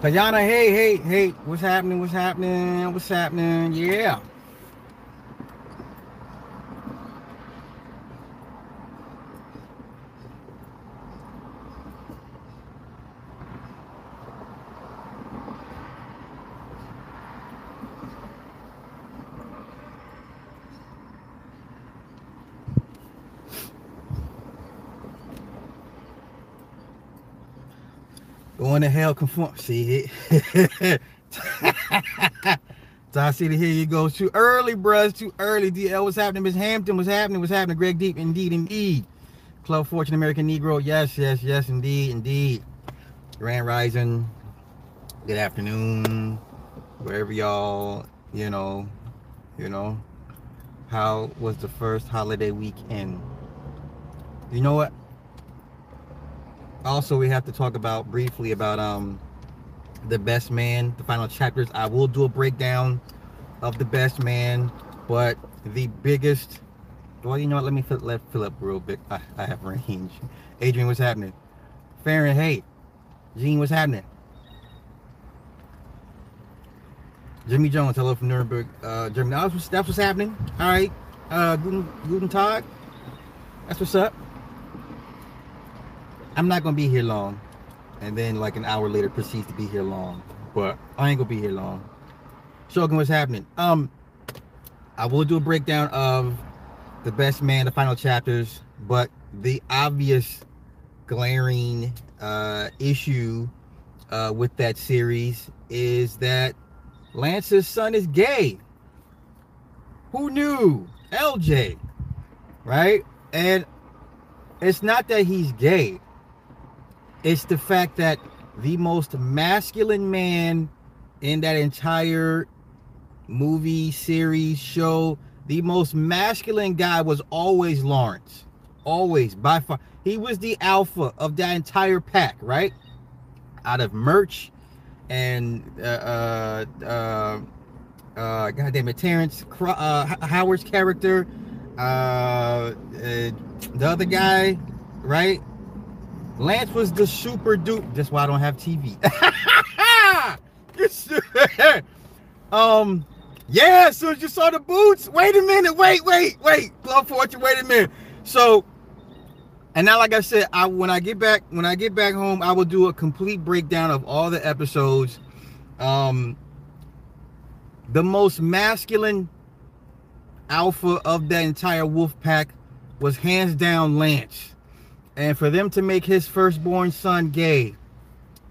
Kayana, hey, hey, hey, what's happening? What's happening? What's happening? Yeah. Going to hell conform. See it. see the here you go. Too early, bruh. Too early. DL, what's happening? Miss Hampton, what's happening? What's happening? Greg Deep, indeed, indeed. Club Fortune American Negro. Yes, yes, yes, indeed, indeed. Grand Rising. Good afternoon. Wherever y'all, you know, you know. How was the first holiday weekend? You know what? Also we have to talk about briefly about um the best man the final chapters. I will do a breakdown of the best man but the biggest well you know what? Let me fill, let fill up real big. I, I have range. Adrian what's happening? Fahrenheit. Gene what's happening? Jimmy jones hello from nuremberg uh germany. That's what's, that's what's happening. All right. Uh guten, guten tag. That's what's up I'm not gonna be here long. And then like an hour later proceeds to be here long. But I ain't gonna be here long. Shogun, what's happening? Um I will do a breakdown of the best man, the final chapters, but the obvious glaring uh issue uh with that series is that Lance's son is gay. Who knew? LJ. Right? And it's not that he's gay it's the fact that the most masculine man in that entire movie, series, show, the most masculine guy was always Lawrence. Always, by far. He was the alpha of that entire pack, right? Out of Murch and uh, uh, uh, uh God damn it, Terrence uh, Howard's character, uh, uh, the other guy, right? Lance was the super dupe. That's why I don't have TV. um, yeah, as soon as you saw the boots, wait a minute, wait, wait, wait, Club Fortune, wait a minute. So, and now, like I said, I when I get back, when I get back home, I will do a complete breakdown of all the episodes. Um, the most masculine alpha of that entire wolf pack was hands down Lance and for them to make his firstborn son gay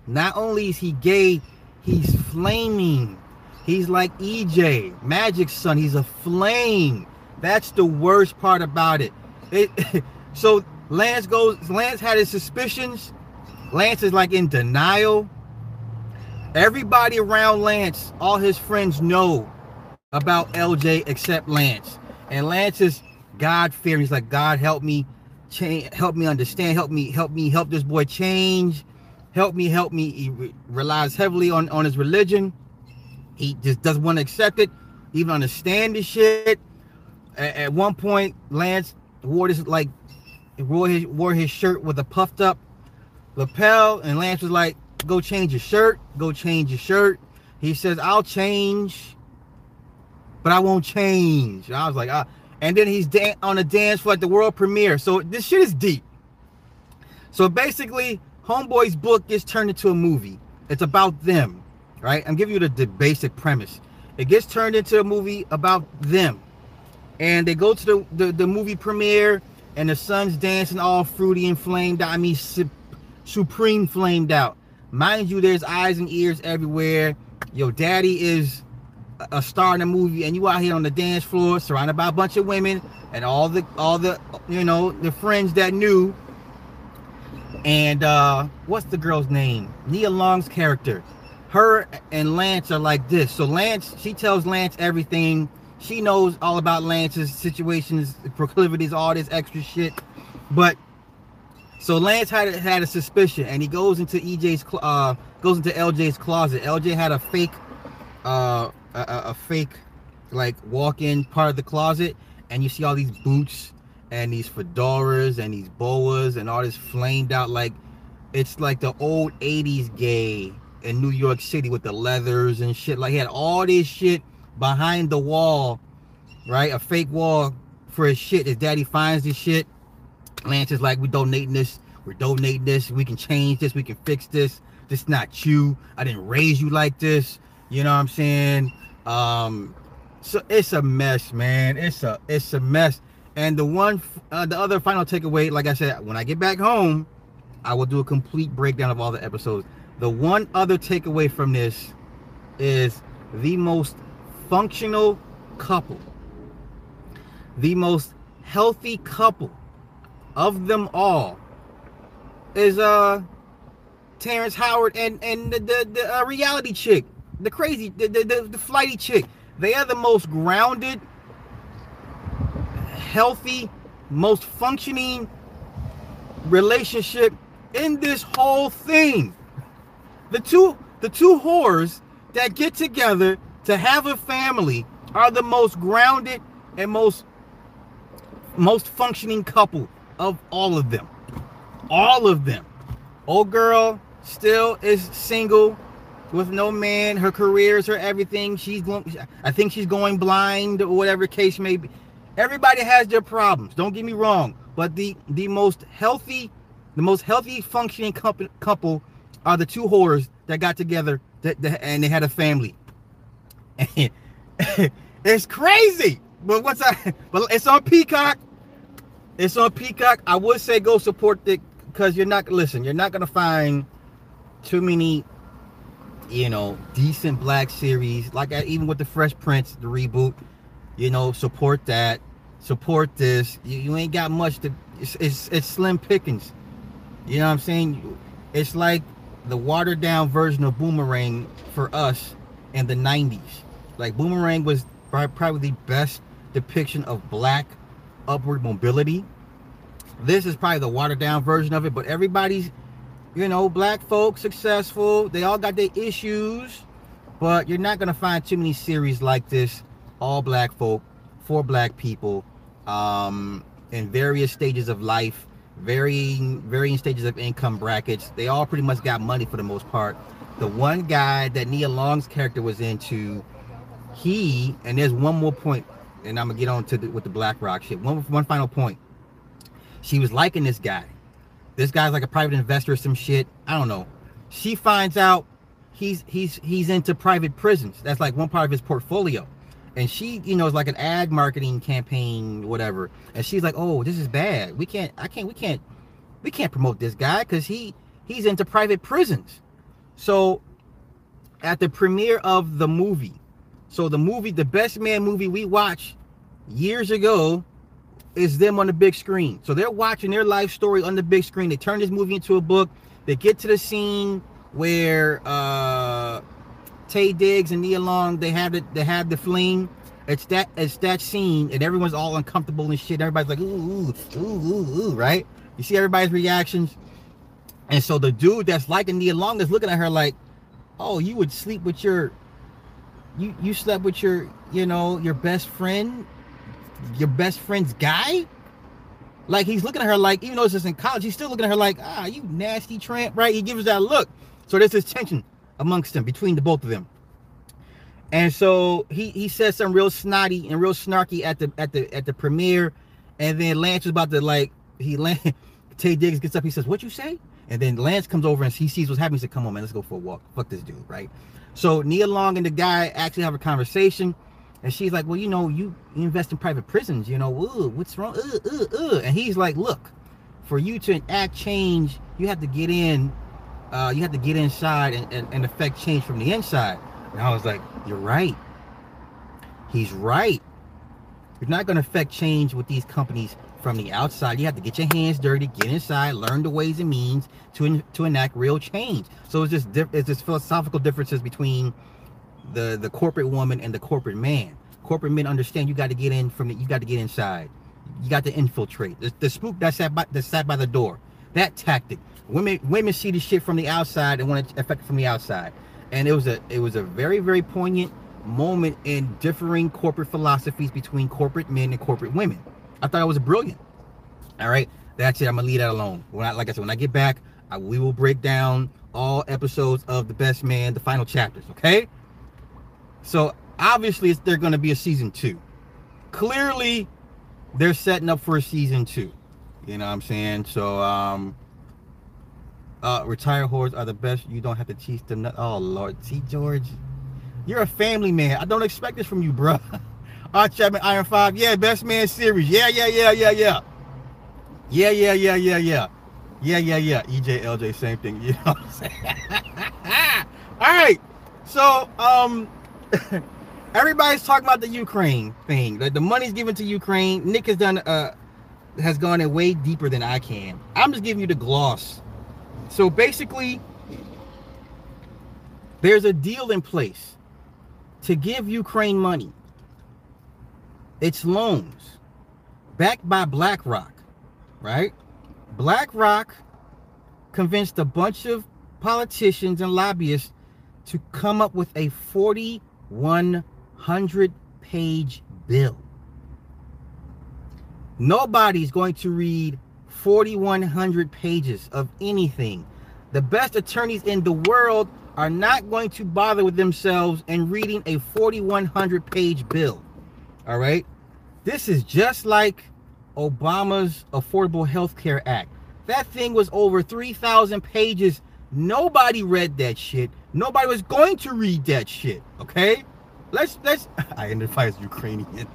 not only is he gay he's flaming. He's like ej magic's son. He's a flame. That's the worst part about it. It so lance goes lance had his suspicions. Lance is like in denial. Everybody around lance all his friends know about lj except lance. And lance is god fearing he's like god help me change help me understand help me help me help this boy change. Help me help me he re- relies heavily on on his religion. He just doesn't want to accept it even understand the shit. At, at one point lance wore this like wore his wore his shirt with a puffed up lapel and lance was like go change your shirt go change your shirt. He says i'll change but i won't change. And i was like ah and then he's dan- on a dance for like the world premiere. So this shit is deep. So basically, Homeboy's book gets turned into a movie. It's about them, right? I'm giving you the, the basic premise. It gets turned into a movie about them, and they go to the the, the movie premiere, and the son's dancing all fruity and flamed out. I mean, su- supreme flamed out. Mind you, there's eyes and ears everywhere. Yo, daddy is a star in a movie and you out here on the dance floor surrounded by a bunch of women and all the all the you know the friends that knew. And uh what's the girl's name? Nia long's character. Her and lance are like this. So lance she tells lance everything. She knows all about lance's situations proclivities all this extra shit. But so lance had had a suspicion and he goes into ej's uh goes into lj's closet. Lj had a fake uh a, a fake like walk-in part of the closet and you see all these boots and these fedoras and these boas and all this flamed out like it's like the old 80s gay in New York City with the leathers and shit. Like he had all this shit behind the wall, right? A fake wall for his shit. His daddy finds this shit. Lance is like, we donating this. We're donating this. We can change this. We can fix this. This not you. I didn't raise you like this. You know what I'm saying? Um, so it's a mess, man. It's a it's a mess. And the one, uh, the other final takeaway, like I said, when I get back home, I will do a complete breakdown of all the episodes. The one other takeaway from this is the most functional couple, the most healthy couple of them all is uh Terrence Howard and and the the, the uh, reality chick, the crazy, the, the the the flighty chick. They are the most grounded healthy, most functioning relationship in this whole thing. The two the two whores that get together to have a family are the most grounded and most most functioning couple of all of them. All of them. Old girl still is single with no man. Her career is her everything. She's going I think she's going blind or whatever case may be. Everybody has their problems. Don't get me wrong, but the the most healthy, the most healthy functioning couple, are the two whores that got together that, that and they had a family. it's crazy. But what's I? But it's on Peacock. It's on Peacock. I would say go support it because you're not listen. You're not gonna find too many, you know, decent black series like even with the Fresh Prince, the reboot. You know, support that support this. You, you ain't got much to. It's, it's it's slim pickings. You know what I'm saying? It's like the watered down version of Boomerang for us in the 90s. Like Boomerang was probably the best depiction of black upward mobility. This is probably the watered down version of it, but everybody's, you know, black folks successful. They all got their issues, but you're not gonna find too many series like this, all black folk, for black people um, in various stages of life, varying varying stages of income brackets. They all pretty much got money for the most part. The one guy that Nia Long's character was into, he and there's one more point, and I'm gonna get on to the, with the Black Rock shit. One one final point. She was liking this guy. This guy's like a private investor or some shit. I don't know. She finds out he's he's he's into private prisons. That's like one part of his portfolio and she you know is like an ad marketing campaign whatever and she's like oh this is bad we can't i can't we can't we can't promote this guy because he he's into private prisons so at the premiere of the movie so the movie the best man movie we watched years ago is them on the big screen so they're watching their life story on the big screen they turn this movie into a book they get to the scene where uh Taye Diggs and Nia Long, they have it, they have the fling. It's that it's that scene, and everyone's all uncomfortable and shit. Everybody's like, ooh, ooh, ooh, ooh, right? You see everybody's reactions. And so the dude that's liking Nia Long is looking at her like, oh, you would sleep with your you you slept with your, you know, your best friend, your best friend's guy? Like he's looking at her like, even though it's just in college, he's still looking at her like, ah, you nasty tramp, right? He gives that look. So there's this tension amongst them, between the both of them. And so he he says something real snotty and real snarky at the at the at the premiere, and then Lance was about to like he Lance Taye Diggs gets up, he says, "What you say?" And then Lance comes over and he sees what's happening. He said, "Come on, man, let's go for a walk. Fuck this dude, right?" So Nia Long and the guy actually have a conversation, and she's like, "Well, you know, you, invest in private prisons, you know, what's wrong?" And he's like, "Look, for you to enact change, you have to get in uh, you have to get inside and, and, and affect change from the inside. And I was like, you're right. He's right. You're not going to affect change with these companies from the outside. You have to get your hands dirty, get inside, learn the ways and means to to enact real change. So it's just it's just philosophical differences between the the corporate woman and the corporate man. Corporate men understand you got to get in from the, you got to get inside. You got to infiltrate. The, the spook that sat by by the door. That tactic. Women women see the shit from the outside and want to affect it from the outside. And it was a it was a very very poignant moment in differing corporate philosophies between corporate men and corporate women. I thought it was brilliant. All right, that's it. I'm gonna leave that alone. When I like I said, when I get back, I, we will break down all episodes of The Best Man, the final chapters, okay? So obviously they're going to be a season two. Clearly, they're setting up for a season two. You know what I'm saying? So, um, uh, retired whores are the best. You don't have to teach them. Not- oh Lord, see George, you're a family man. I don't expect this from you, bro. Art Chapman, Iron Five, yeah, best man series, yeah, yeah, yeah, yeah, yeah, yeah, yeah, yeah, yeah, yeah, yeah, yeah, yeah. EJ, LJ, same thing. You know what I'm saying? All right, so um. everybody's talking about the Ukraine thing. Like the money's given to Ukraine. Nick has done uh has gone in way deeper than I can. I'm just giving you the gloss. So basically, there's a deal in place to give Ukraine money. It's loans backed by BlackRock, right? BlackRock convinced a bunch of politicians and lobbyists to come up with a 4100 page bill. Nobody's going to read 4,100 pages of anything. The best attorneys in the world are not going to bother with themselves and reading a 4,100 page bill. All right. This is just like Obama's Affordable Health Care Act. That thing was over 3,000 pages. Nobody read that shit. Nobody was going to read that shit. Okay. Let's, let's, I identify as Ukrainian.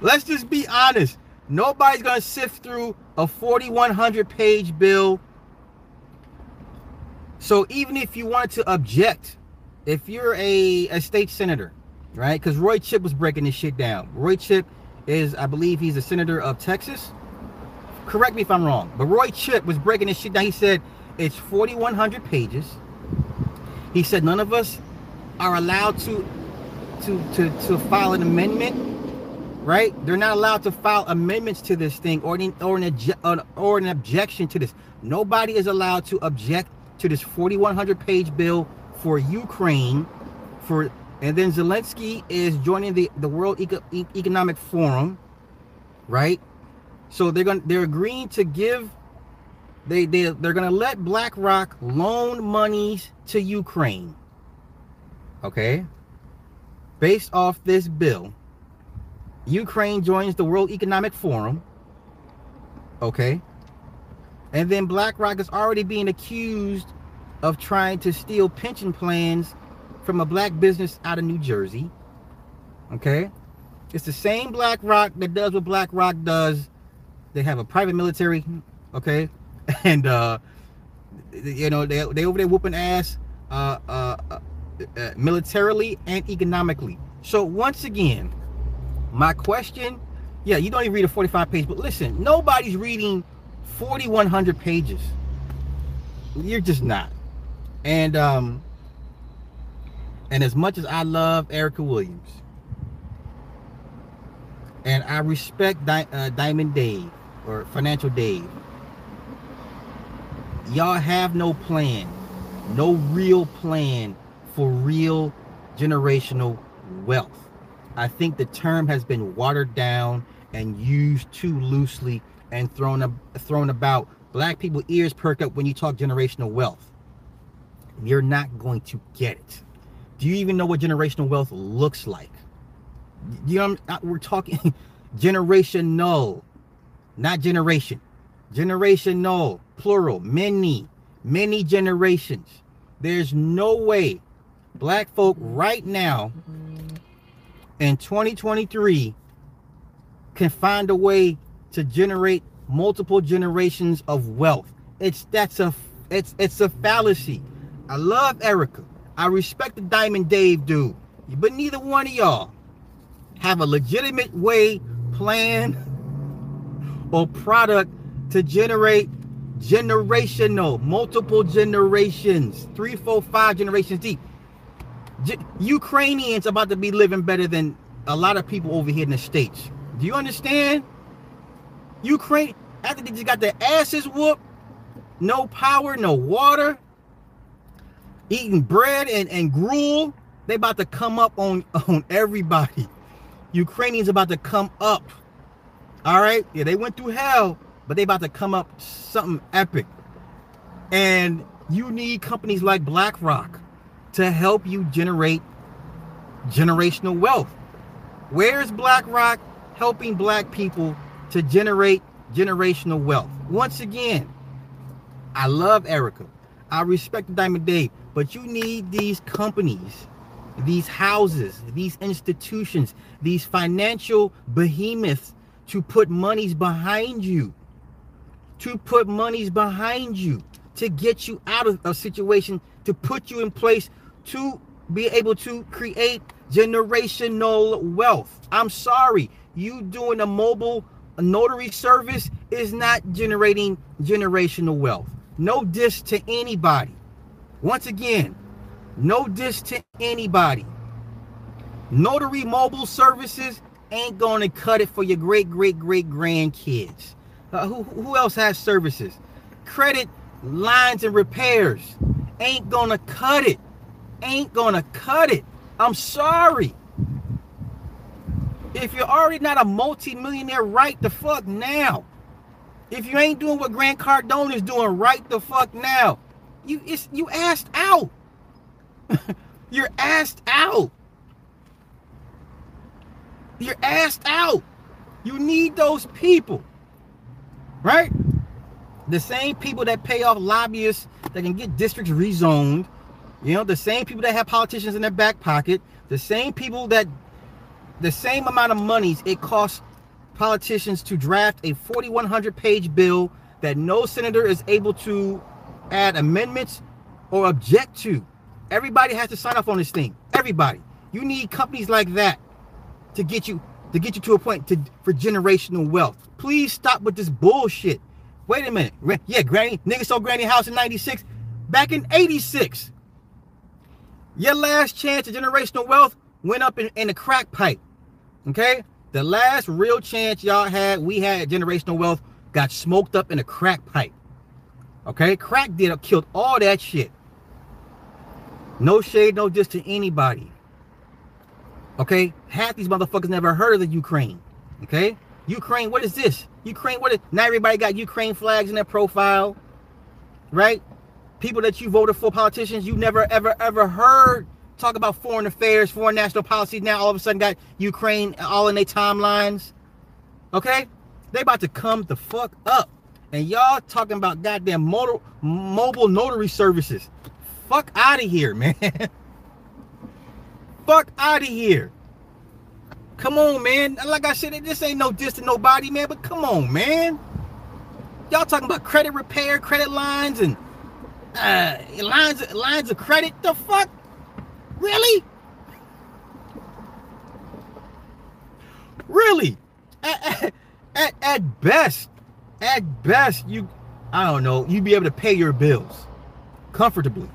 Let's just be honest. Nobody's to sift through a 4,100 page bill. So even if you wanted to object, if you're a, a state senator, right? Because Roy Chip was breaking this shit down. Roy Chip is, I believe, he's a senator of Texas. Correct me if I'm wrong, but Roy Chip was breaking this shit down. He said it's 4,100 pages. He said none of us are allowed to to to to file an amendment right? They're not allowed to file amendments to this thing or an, or an, or an objection to this. Nobody is allowed to object to this 4,100 page bill for Ukraine. For and then Zelensky is joining the the World Eco, Economic Forum, right? So they're going they're agreeing to give they they they're going to let BlackRock loan monies to Ukraine. Okay? Based off this bill Ukraine joins the World Economic Forum. Okay. And then BlackRock is already being accused of trying to steal pension plans from a black business out of New Jersey. Okay. It's the same BlackRock that does what BlackRock does. They have a private military. Okay. And, uh, you know, they, they over there whooping ass uh, uh, uh, uh militarily and economically. So once again, my question, yeah, you don't even read a 45 page, but listen, nobody's reading 4,100 pages. You're just not. And um, and as much as I love Erica Williams, and I respect Di- uh, Diamond Dave or Financial Dave, y'all have no plan, no real plan for real generational wealth. I think the term has been watered down and used too loosely and thrown thrown about. Black people ears perk up when you talk generational wealth. You're not going to get it. Do you even know what generational wealth looks like? You um, know, we're talking generational, not generation. Generational, plural, many, many generations. There's no way black folk right now in 2023 can find a way to generate multiple generations of wealth. It's that's a it's it's a fallacy. I love Erica. I respect the Diamond Dave dude. But neither one of y'all have a legitimate way, plan, or product to generate generational, multiple generations, three, four, five generations deep. Ukrainians about to be living better than a lot of people over here in the states. Do you understand? Ukraine after they just got their asses whooped, no power, no water, eating bread and, and gruel. They about to come up on on everybody. Ukrainians about to come up. All right, yeah, they went through hell, but they about to come up something epic. And You need companies like BlackRock to help you generate generational wealth. Where's BlackRock helping black people to generate generational wealth? Once again, I love Erica. I respect Diamond Dave, but you need these companies, these houses, these institutions, these financial behemoths to put monies behind you. To put monies behind you to get you out of a situation, to put you in place to be able to create generational wealth. I'm sorry, you doing a mobile notary service is not generating generational wealth. No diss to anybody. Once again, no diss to anybody. Notary mobile services ain't to cut it for your great, great, great grandkids. Uh, who, who else has services? Credit lines and repairs ain't to cut it. Ain't to cut it. I'm sorry. If you're already not a multi-millionaire, right the fuck now. If you ain't doing what Grant Cardone is doing, right the fuck now. You it's you asked out. You're asked out. You're asked out. You need those people. Right? The same people that pay off lobbyists that can get districts rezoned, you know, the same people that have politicians in their back pocket, the same people that the same amount of monies it costs politicians to draft a 4100 page bill that no senator is able to add amendments or object to. Everybody has to sign off on this thing. Everybody. You need companies like that to get you to get you to a point to for generational wealth. Please stop with this bullshit. Wait a minute. Yeah, Granny, nigga sold Granny house in 96. Back in 86. Your last chance of generational wealth went up in, in the crack pipe. Okay? The last real chance y'all had, we had generational wealth, got smoked up in a crack pipe. Okay? Crack did killed all that shit. No shade, no diss to anybody. Okay? Half these motherfuckers never heard of the Ukraine. Okay? Ukraine, what is this? Ukraine, what is now everybody got Ukraine flags in their profile, right? People that you voted for, politicians you never ever ever heard talk about foreign affairs, foreign national policy. Now all of a sudden got Ukraine all in their timelines. Okay? They about to come the fuck up. And y'all talking about goddamn motor, mobile notary services. Fuck out of here, man. Fuck out of here. Come on, man. Like I said, this ain't no diss to nobody, man. But come on, man. Y'all talking about credit repair, credit lines, and uh, lines lines of credit. The fuck? Really? Really? At, at, at best, at best, you, I don't know, you'd be able to pay your bills comfortably.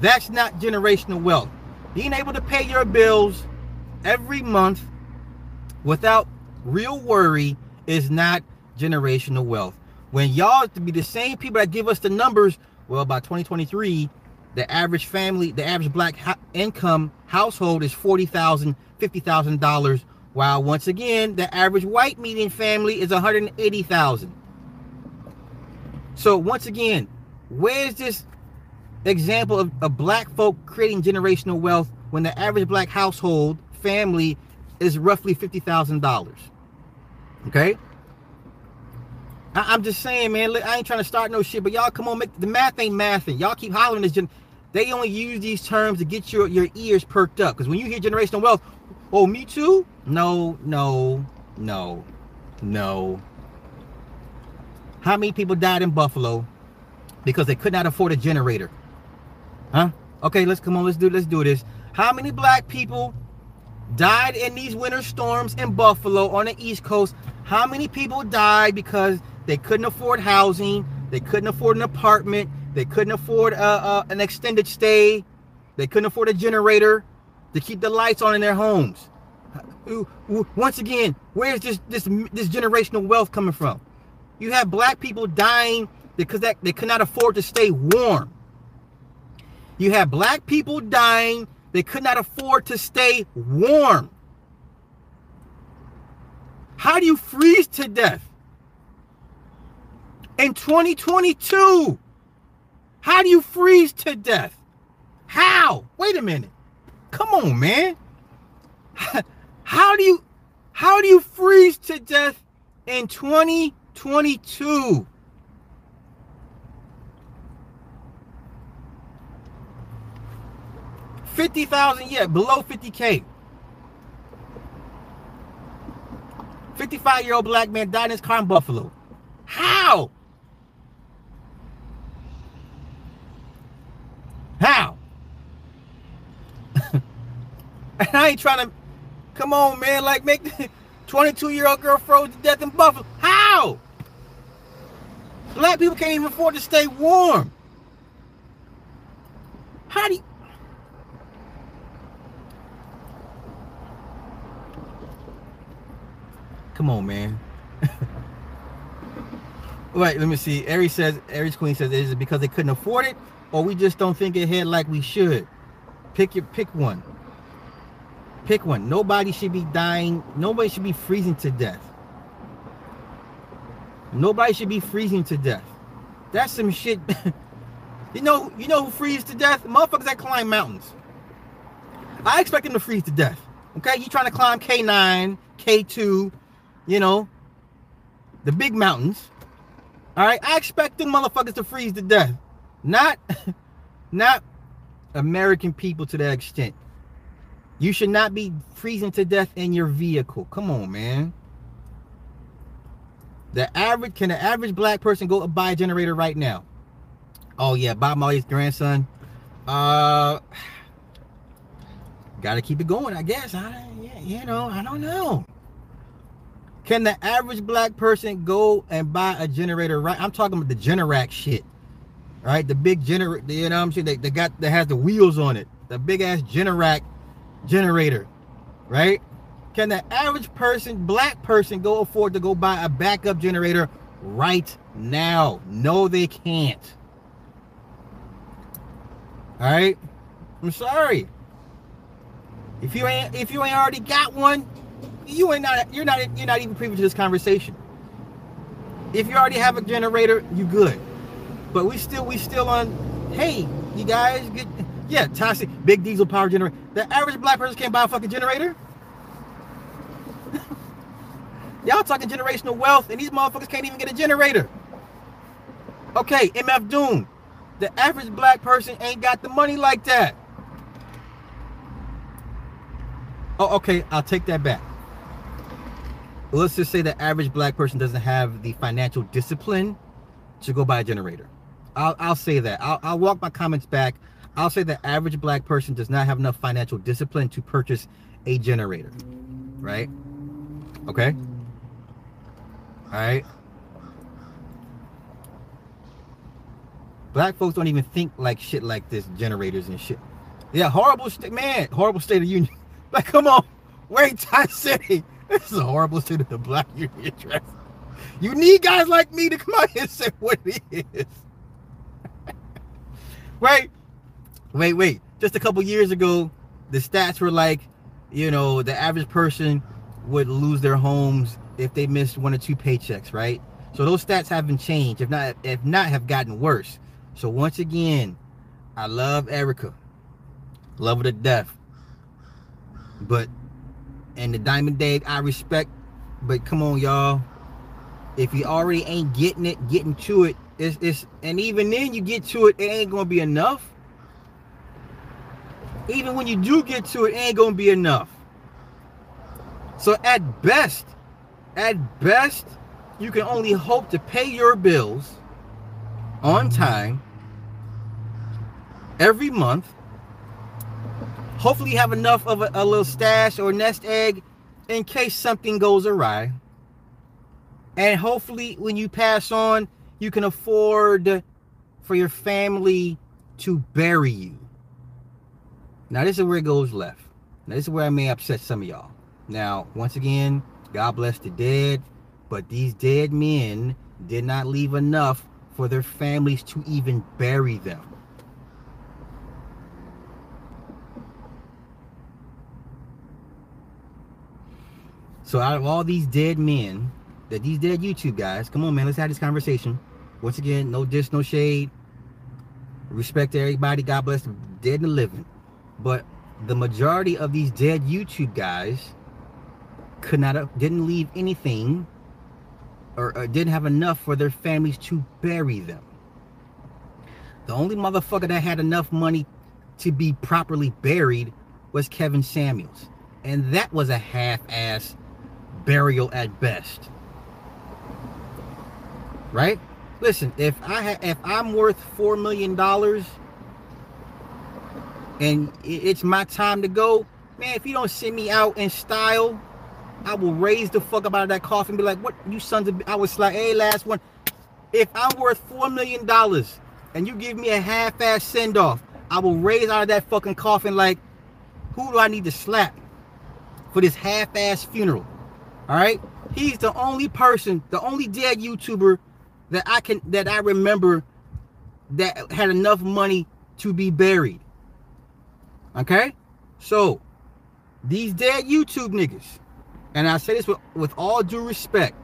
That's not generational wealth. Being able to pay your bills every month without real worry is not generational wealth. When y'all to be the same people that give us the numbers, well, by 2023, the average family, the average black income household is $40,000, $50,000, while once again, the average white median family is 180,000. So once again, where's this example of, of black folk creating generational wealth when the average black household family is roughly $50,000? Okay? I, am just saying, man. I ain't trying to start no shit, but y'all come on, make the math ain't mathing. Y'all keep hollering this. Gen- they only use these terms to get your your ears perked up. Because when you hear generational wealth, oh, me too? No, no, no, no. How many people died in Buffalo because they could not afford a generator? Huh? Okay, let's come on. Let's do let's do this. How many black people died in these winter storms in Buffalo on the East Coast? How many people died because they couldn't afford housing. They couldn't afford an apartment. They couldn't afford a, a, an extended stay. They couldn't afford a generator to keep the lights on in their homes. Once again, where's this this this generational wealth coming from? You have black people dying because that they could not afford to stay warm. You have black people dying they could not afford to stay warm. How do you freeze to death? in 2022. How do you freeze to death? How? Wait a minute. Come on, man. How do you how do you freeze to death in 2022? Fifty thousand, yeah, below fifty k. Fifty-five-year-old black man died in his car in Buffalo. How? How? and I ain't trying to come on, man, like make the 22-year-old girl froze to death in Buffalo. How? Black people can't even afford to stay warm. How do you Come on, man. Wait, let me see. Aries says, Aries Queen says, is it because they couldn't afford it, or we just don't think ahead like we should? Pick your pick one. Pick one. Nobody should be dying. Nobody should be freezing to death. Nobody should be freezing to death. That's some shit. you know, you know who freezes to death? Motherfuckers that climb mountains. I expect them to freeze to death. Okay, you trying to climb K9, K2, you know, the big mountains. All right, I expect them motherfuckers to freeze to death. Not, not American people to that extent. You should not be freezing to death in your vehicle. Come on, man. The average can the average black person go buy a generator right now? Oh yeah, Bob Marley's grandson. Uh, gotta keep it going, I guess. I, yeah, you know, I don't know. Can the average black person go and buy a generator right? I'm talking about the Generac shit. Right? The big generator, you know what I'm saying? They, they got that has the wheels on it. The big ass Generac generator. Right? Can the average person, black person, go afford to go buy a backup generator right now? No, they can't. All right? I'm sorry. If you ain't if you ain't already got one, you ain't not you're not you're not even privy to this conversation. If you already have a generator, you good. But we still we still on. Hey, you guys get yeah toxic big diesel power generator. The average black person can't buy a fucking generator. Y'all talking generational wealth, and these motherfuckers can't even get a generator. Okay, MF Doom. The average black person ain't got the money like that. Oh, okay, I'll take that back let's just say the average black person doesn't have the financial discipline to go buy a generator. I'll, I'll say that. I'll, I'll walk my comments back. I'll say the average black person does not have enough financial discipline to purchase a generator. Right? Okay? All right? Black folks don't even think like shit like this, generators and shit. Yeah, horrible man, horrible state of union. Like, come on, wait, Thai City. This is a horrible state of the black union dress. You need guys like me to come out here and say what it is. wait, wait, wait. Just a couple years ago, the stats were like, you know, the average person would lose their homes if they missed one or two paychecks, right? So those stats haven't changed, if not, if not, have gotten worse. So once again, I love Erica, love her to death, but and the Diamond Dave I respect, but come on, y'all. If you already ain't getting it, getting to it, it's, it's and even then you get to it, it ain't gonna be enough. Even when you do get to it, it ain't gonna be enough. So at best, at best, you can only hope to pay your bills on time every month Hopefully, you have enough of a, a little stash or nest egg in case something goes awry. And hopefully, when you pass on, you can afford for your family to bury you. Now, this is where it goes left. Now, this is where I may upset some of y'all. Now, once again, God bless the dead, but these dead men did not leave enough for their families to even bury them. So out of all these dead men, that these dead YouTube guys, come on, man, let's have this conversation. Once again, no diss, no shade. Respect to everybody. God bless them, dead and living. But the majority of these dead YouTube guys could not have, didn't leave anything or, or didn't have enough for their families to bury them. The only motherfucker that had enough money to be properly buried was Kevin Samuels. And that was a half-ass burial at best. Right? Listen, if I if I'm worth four million dollars and it's my time to go, man, if you don't send me out in style, I will raise the fuck up out of that coffin and be like, what you sons of I was like, hey, last one. If I'm worth four million dollars and you give me a half-ass send-off, I will raise out of that fucking coffin like, who do I need to slap for this half-ass funeral? All right? He's the only person, the only dead YouTuber that I can that I remember that had enough money to be buried. Okay? So these dead YouTube niggas, and I say this with, with all due respect,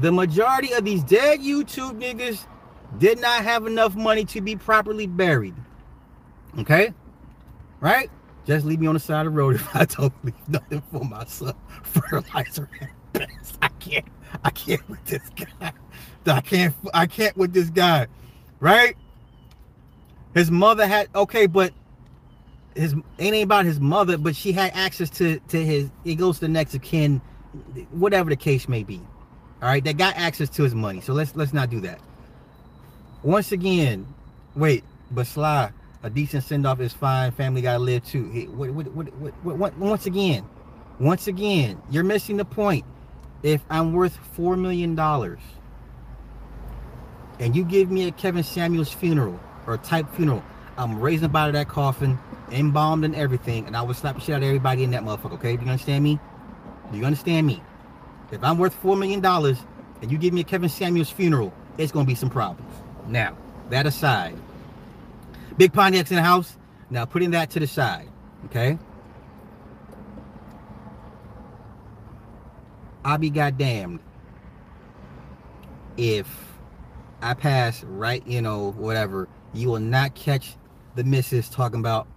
the majority of these dead YouTube niggas did not have enough money to be properly buried. Okay? Right? Just leave me on the side of the road if I don't leave nothing for my son. Fertilizer I can't I can't with this guy. I can't I can't with this guy. Right? His mother had okay, but his ain't about his mother, but she had access to to his it goes to the next of kin, whatever the case may be. All right, they got access to his money. So let's let's not do that. Once again, wait, but Sly, a decent send off is fine. Family gotta live too. What, what, what, once again, once again, you're missing the point. If I'm worth four million dollars and you give me a Kevin Samuels funeral or a type funeral, I'm raising up out of that coffin, embalmed and everything, and I will slap the shit out of everybody in that motherfucker. Okay, do you understand me? Do you understand me? If I'm worth four million dollars and you give me a Kevin Samuels funeral, it's gonna be some problems. Now, that aside, Big Pontiac's in the house. Now putting that to the side, okay? I'll be goddamned if I pass right, you know, whatever. You will not catch the missus talking about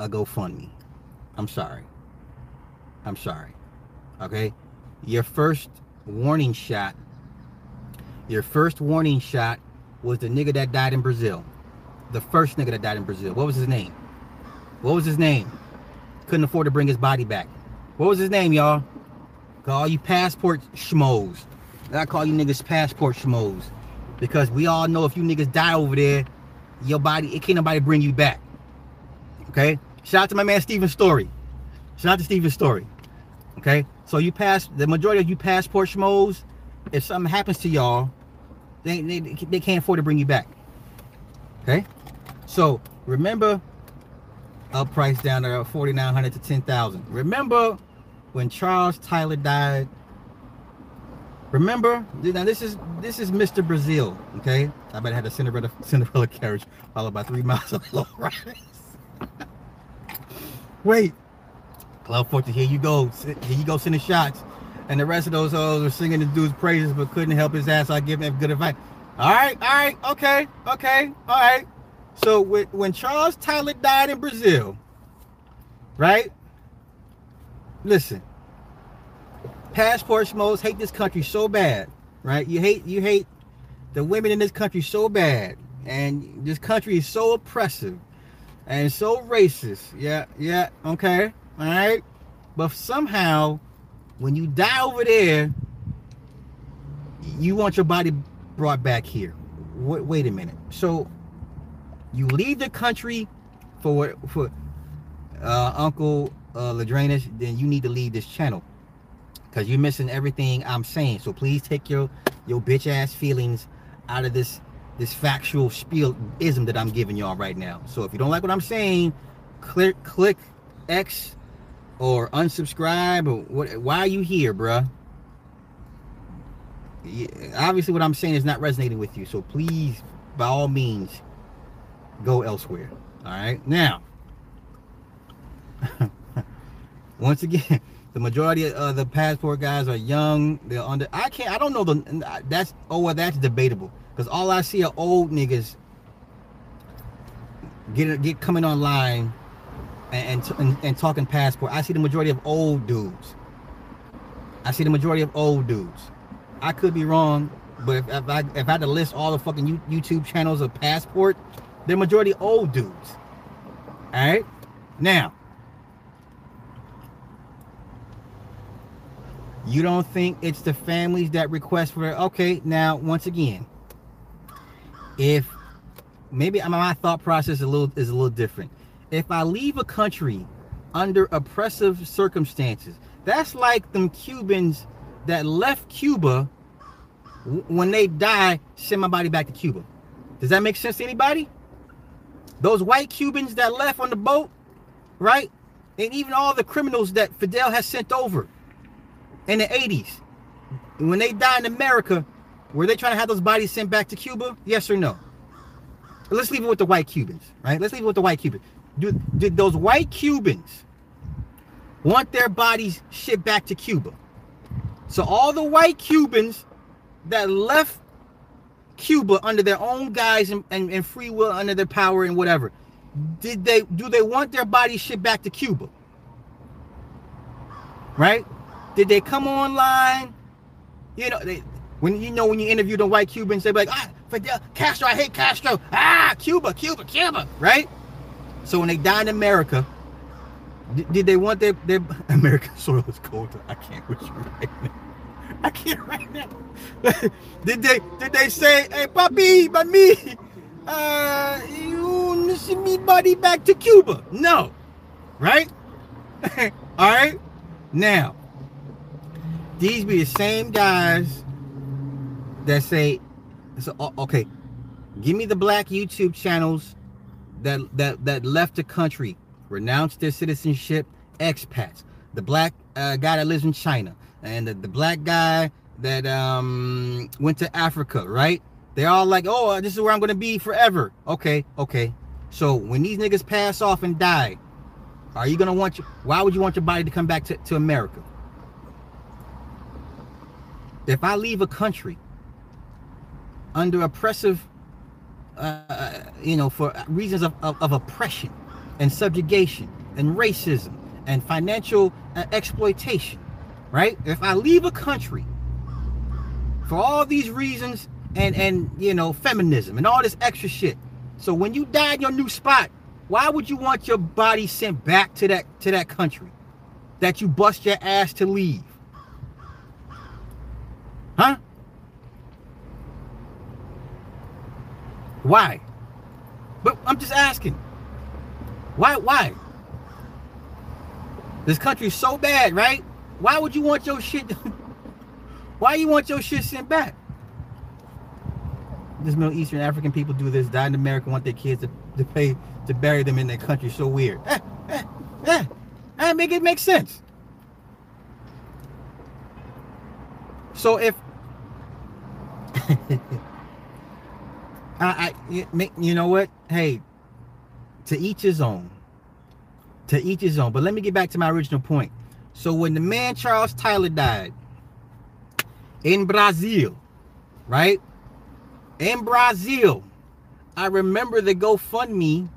a GoFundMe. I'm sorry. I'm sorry. Okay? Your first warning shot, your first warning shot was the nigga that died in Brazil. The first nigga that died in Brazil. What was his name? What was his name? Couldn't afford to bring his body back. What was his name, y'all? Call you passport schmoes. I call you niggas passport schmoes. Because we all know if you niggas die over there, your body, it can't nobody bring you back. Okay? Shout out to my man Steven Story. Shout out to Steven Story. Okay? So you pass the majority of you passport schmoes, if something happens to y'all, they, they, they can't afford to bring you back. Okay? So remember up price down to 4900 to 10,000. Remember when Charles Tyler died. Remember, now this is this is Mr. Brazil, okay? I bet I had a Cinderella, Cinderella carriage followed by three miles of low riders. Wait, Club 40, here you go, here you go sending shots. And the rest of those hoes are singing the dude's praises but couldn't help his ass. I give him good advice. All right, all right, okay, okay, all right. So when Charles Tyler died in Brazil, right? listen, passport schmoes hate this country so bad, right? You hate you hate the women in this country so bad, and this country is so oppressive and so racist. Yeah, yeah, okay, all right. But somehow, when you die over there, you want your body brought back here. Wait, wait a minute. So you leave the country for for uh, Uncle uh, Ladranus, then you need to leave this channel because you're missing everything I'm saying. So please take your your bitch ass feelings out of this this factual spiel ism that I'm giving y'all right now. So if you don't like what I'm saying, click click X or unsubscribe or what? Why are you here, bruh? Yeah, obviously, what I'm saying is not resonating with you. So please, by all means, go elsewhere. All right, now. once again, the majority of uh, the passport guys are young. They're under. I can't. I don't know the. That's oh well, that's debatable because all I see are old niggas get get coming online and and, and talking passport. I see the majority of old dudes. I see the majority of old dudes. I could be wrong, but if, if I if I had to list all the fucking YouTube channels of passport, they're majority old dudes. All right, now. You don't think it's the families that request for it? Okay, now once again, if maybe my thought process is a little is a little different. If I leave a country under oppressive circumstances, that's like them Cubans that left Cuba when they die, send my body back to Cuba. Does that make sense to anybody? Those white Cubans that left on the boat, right? And even all the criminals that Fidel has sent over in the 80s, when they die in America, were they trying to have those bodies sent back to Cuba? Yes or no? Let's leave it with the white Cubans, right? Let's leave it with the white Cubans. Do, did those white Cubans want their bodies shipped back to Cuba? So all the white Cubans that left Cuba under their own guise and, and, and free will under their power and whatever, did they do they want their bodies shipped back to Cuba? Right? Did they come online? You know, they, when you know when you interview the white Cubans, they're like, ah, Fidel Castro, I hate Castro. Ah, Cuba, Cuba, Cuba, right? So when they died in America, did, did they want their, their American soil is cold? I can't with you right now. I can't did they did they say, hey papi, mami, uh you send me body back to Cuba? No. Right? All right. Now, these be the same guys that say, so okay, give me the black YouTube channels that that that left the country, renounced their citizenship, expats. The black uh, guy that lives in China, and the, the black guy that um went to Africa, right? They're all like, oh, this is where I'm gonna be forever. Okay, okay. So when these niggas pass off and die, are you gonna want your, why would you want your body to come back to, to America? If I leave a country under oppressive, uh, you know, for reasons of, of, of, oppression and subjugation and racism and financial uh, exploitation, right? If I leave a country for all these reasons and and you know feminism and all this extra shit, so when you die in your new spot, why would you want your body sent back to that to that country that you bust your ass to leave? Huh? Why? But I'm just asking. Why? Why? This country's so bad, right? Why would you want your shit? why you want your shit sent back? This Middle Eastern African people do this. Die in America, want their kids to, to pay to bury them in their country. So weird. Eh, eh, eh. eh make it make sense. So if I, I, you know what? Hey, to each his own. To each his own. But let me get back to my original point. So when the man Charles Tyler died in Brazil, right? In Brazil, I remember the GoFundMe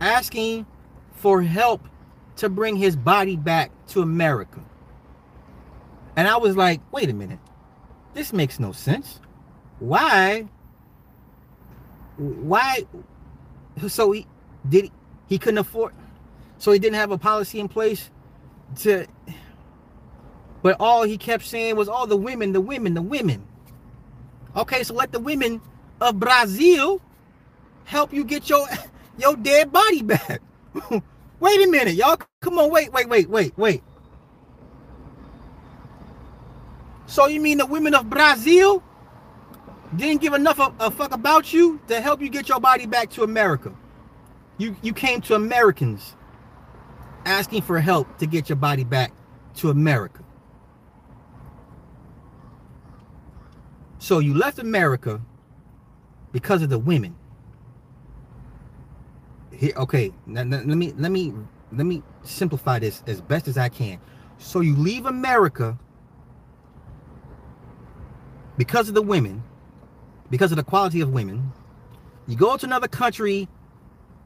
asking for help to bring his body back to America. And I was like, wait a minute. This makes no sense. Why why so he did he, couldn't afford so he didn't have a policy in place to but all he kept saying was all oh, the women the women the women. Okay so let the women of brazil help you get your your dead body back. Wait a minute y'all. Come on wait wait wait wait wait. So you mean the women of brazil didn't give enough of a fuck about you to help you get your body back to America. You you came to Americans asking for help to get your body back to America. So you left America because of the women. Here, okay, now, now, let me let me let me simplify this as best as I can. So you leave America because of the women because of the quality of women. You go to another country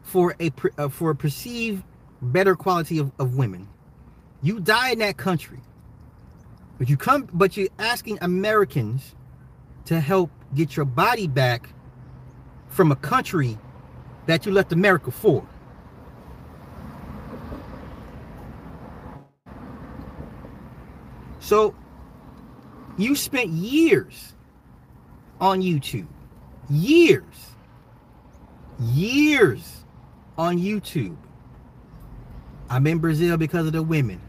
for a uh, for a perceived better quality of, of women. You die in that country. But you come but you're asking Americans to help get your body back from a country that you left America for. So you spent years on YouTube. Years. Years on YouTube. I'm in Brazil because of the women.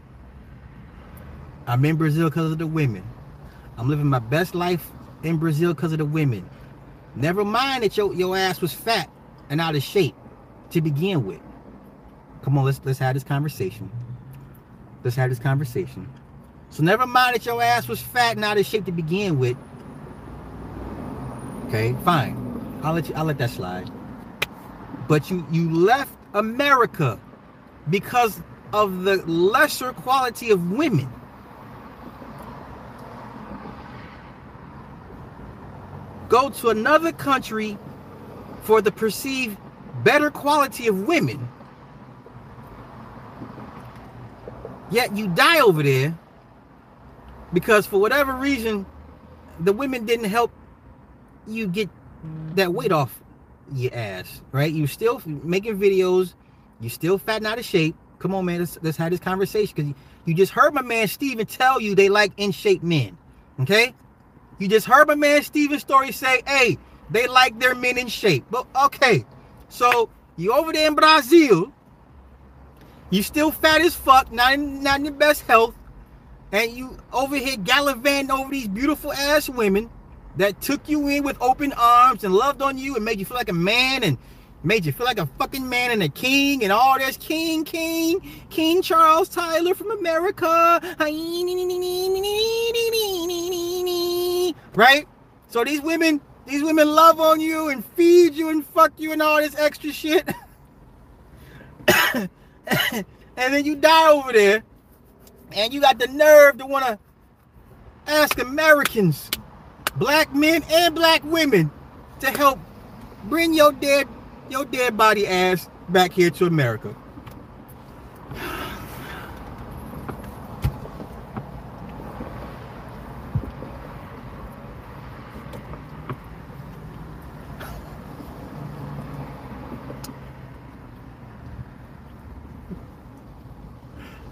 I'm in Brazil because of the women. I'm living my best life in Brazil because of the women. Never mind that your, your ass was fat and out of shape to begin with. Come on, let's let's have this conversation. Let's have this conversation. So never mind that your ass was fat and out of shape to begin with. Okay, fine. I'll let you I'll let that slide. But you you left America because of the lesser quality of women. Go to another country for the perceived better quality of women. Yet you die over there because for whatever reason, the women didn't help you get that weight off your ass, right? You still making videos, you still fat and out of shape. Come on, man, let's, let's have this conversation because you, you just heard my man Steven tell you they like in shape men, okay? You just heard my man Steven's story say, hey, they like their men in shape. But okay, so you over there in Brazil, you still fat as fuck, not in, not in the best health, and you over here gallivanting over these beautiful ass women that took you in with open arms and loved on you and made you feel like a man and made you feel like a fucking man and a king and all this king king king charles tyler from america. Right? So these women these women love on you and feed you and fuck you and all this extra shit. And then you die over there and you got the nerve to want to ask Americans, black men and black women, to help bring your dead your dead body ass back here to America.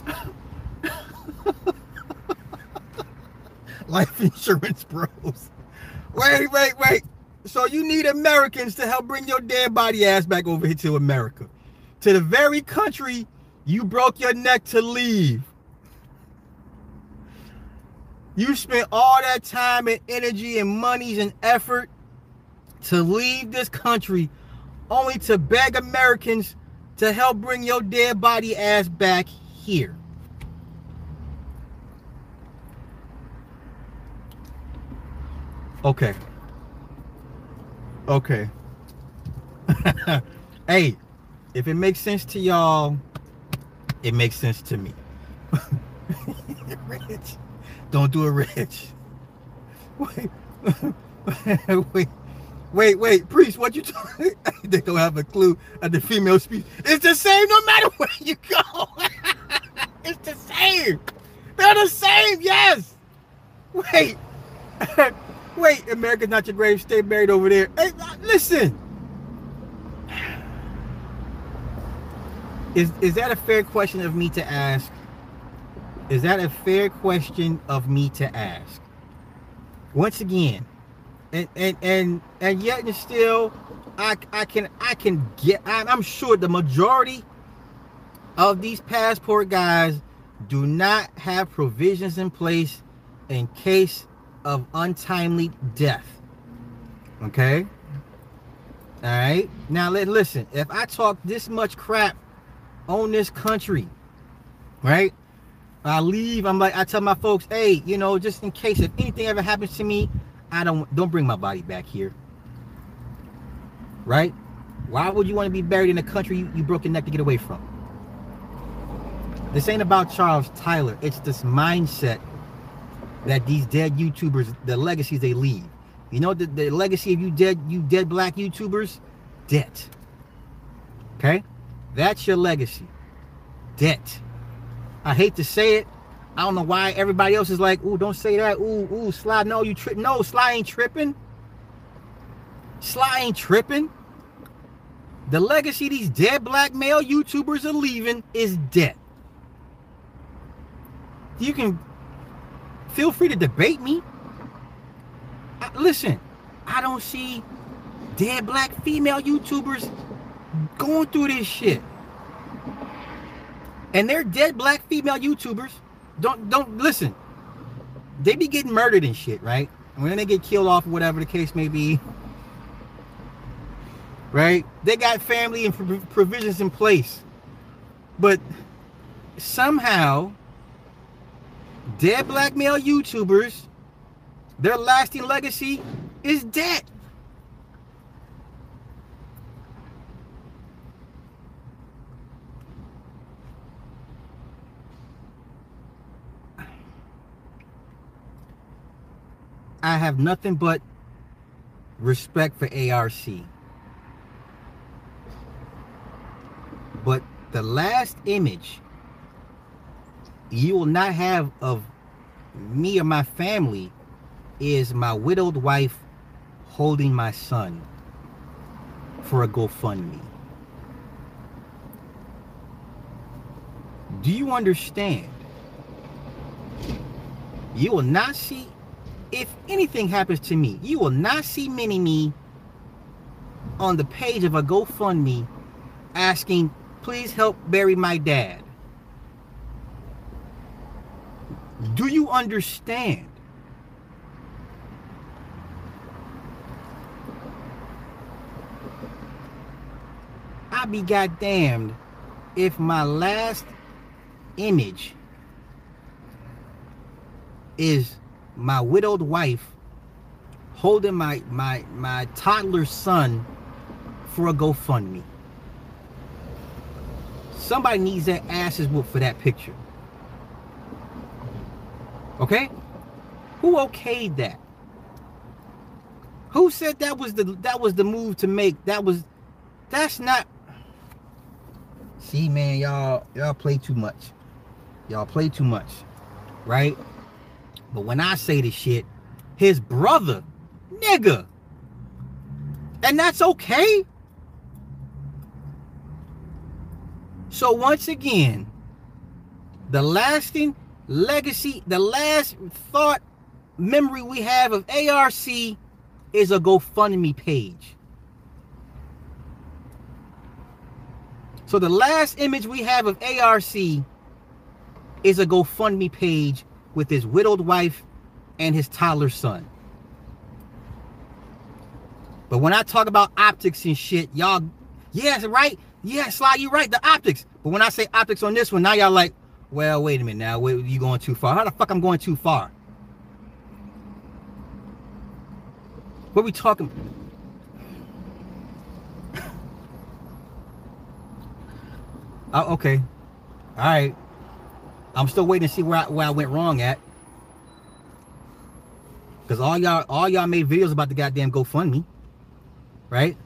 life insurance bros. Wait, wait, wait. So you need Americans to help bring your dead body ass back over here to America. To the very country you broke your neck to leave. You spent all that time and energy and monies and effort to leave this country only to beg Americans to help bring your dead body ass back here. Okay. Okay. hey, if it makes sense to y'all, it makes sense to me. Rich. Don't do it, Rich. Wait. wait. Wait, wait, priest, what you talking? they don't have a clue at the female speech. It's the same no matter where you go. it's the same. They're the same, yes. Wait. Wait, America's not your grave. Stay buried over there. Hey, uh, listen. Is is that a fair question of me to ask? Is that a fair question of me to ask? Once again, and and and and yet and still, I I can I can get. I'm sure the majority of these passport guys do not have provisions in place in case of untimely death. Okay? All right? Now, let, listen, if I talk this much crap on this country, right? I leave, I'm like, I tell my folks, hey, you know, just in case if anything ever happens to me, I don't don't bring my body back here. Right? Why would you want to be buried in a country you, you broke your neck to get away from? This ain't about Charles Tyler. It's this mindset that these dead YouTubers, the legacies they leave. You know the, the legacy of you dead, you dead black YouTubers? Debt. Okay? That's your legacy. Debt. I hate to say it. I don't know why everybody else is like, ooh, don't say that. Ooh, ooh, Sly, no, you trip. No, Sly ain't tripping. Sly ain't tripping. The legacy these dead black male YouTubers are leaving is debt. You can feel free to debate me. I, listen, I don't see dead black female YouTubers going through this shit. And they're dead black female YouTubers. Don't don't listen. They be getting murdered and shit, right? And when they get killed off, whatever the case may be, right? They got family and provisions in place. But somehow, dead black male YouTubers, their lasting legacy is dead. I have nothing but respect for ARC. But the last image you will not have of me or my family is my widowed wife holding my son for a GoFundMe. Do you understand? You will not see, if anything happens to me, you will not see Mini Me on the page of a GoFundMe asking Please help bury my dad. Do you understand? I be goddamned if my last image is my widowed wife holding my my my toddler son for a GoFundMe. Somebody needs their asses whooped for that picture. Okay? Who okayed that? Who said that was the that was the move to make? That was that's not See man, y'all y'all play too much. Y'all play too much. Right? But when I say this shit, his brother, nigga. And that's okay. So once again, the lasting legacy, the last thought memory we have of ARC is a GoFundMe page. So the last image we have of ARC is a GoFundMe page with his widowed wife and his toddler son. But when I talk about optics and shit, y'all, yes, right? Yes, Sly, you right, the optics. But when I say optics on this one, now y'all like, well, wait a minute now. Wait, you going too far. How the fuck I'm going too far? What are we talking? oh, okay. All right. I'm still waiting to see where I, where I went wrong at. Cause all y'all all y'all made videos about the goddamn GoFundMe, right?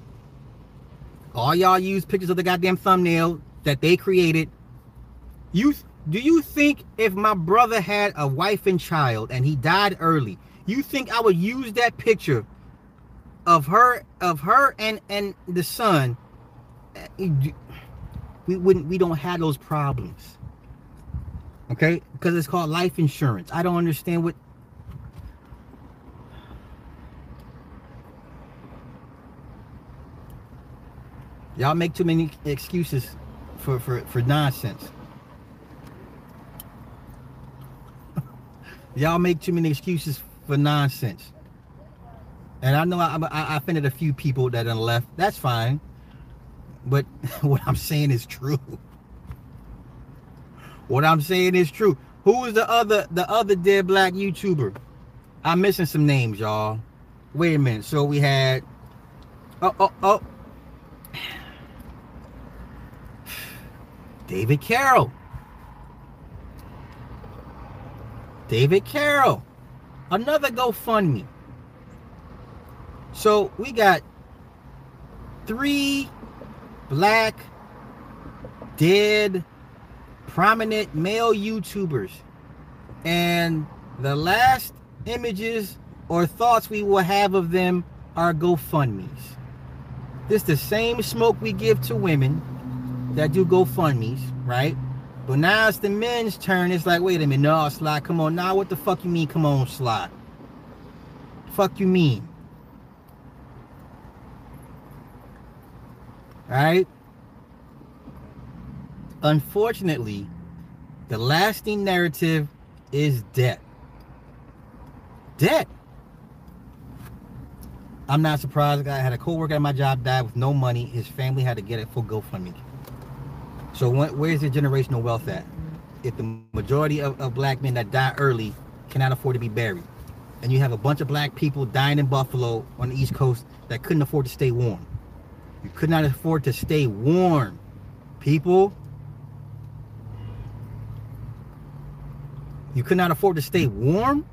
all y'all use pictures of the goddamn thumbnail that they created. You do you think if my brother had a wife and child and he died early, you think I would use that picture of her of her and and the son? Eh, we wouldn't we don't have those problems. Okay? Because it's called life insurance. I don't understand what Y'all make too many excuses for, for, for nonsense. Y'all make too many excuses for nonsense. And I know I, I, I offended a few people that are left. That's fine. But what I'm saying is true. What I'm saying is true. Who is the other the other dead black YouTuber? I'm missing some names, y'all. Wait a minute. So we had oh oh oh David Carroll. David Carroll. Another GoFundMe. So we got three black dead prominent male YouTubers. And the last images or thoughts we will have of them are GoFundMe's. This the same smoke we give to women that do GoFundMe's, right? But now it's the men's turn. It's like, wait a minute, no, Sly, come on. Now, what the fuck you mean, come on, Sly? Fuck you mean? Right? Unfortunately, the lasting narrative is debt. Debt. I'm not surprised. I had a co-worker at my job died with no money. His family had to get it for GoFundMe. So where's the generational wealth at? If the majority of, of black men that die early cannot afford to be buried, and you have a bunch of black people dying in Buffalo on the East Coast that couldn't afford to stay warm. You could not afford to stay warm. People, you could not afford to stay warm.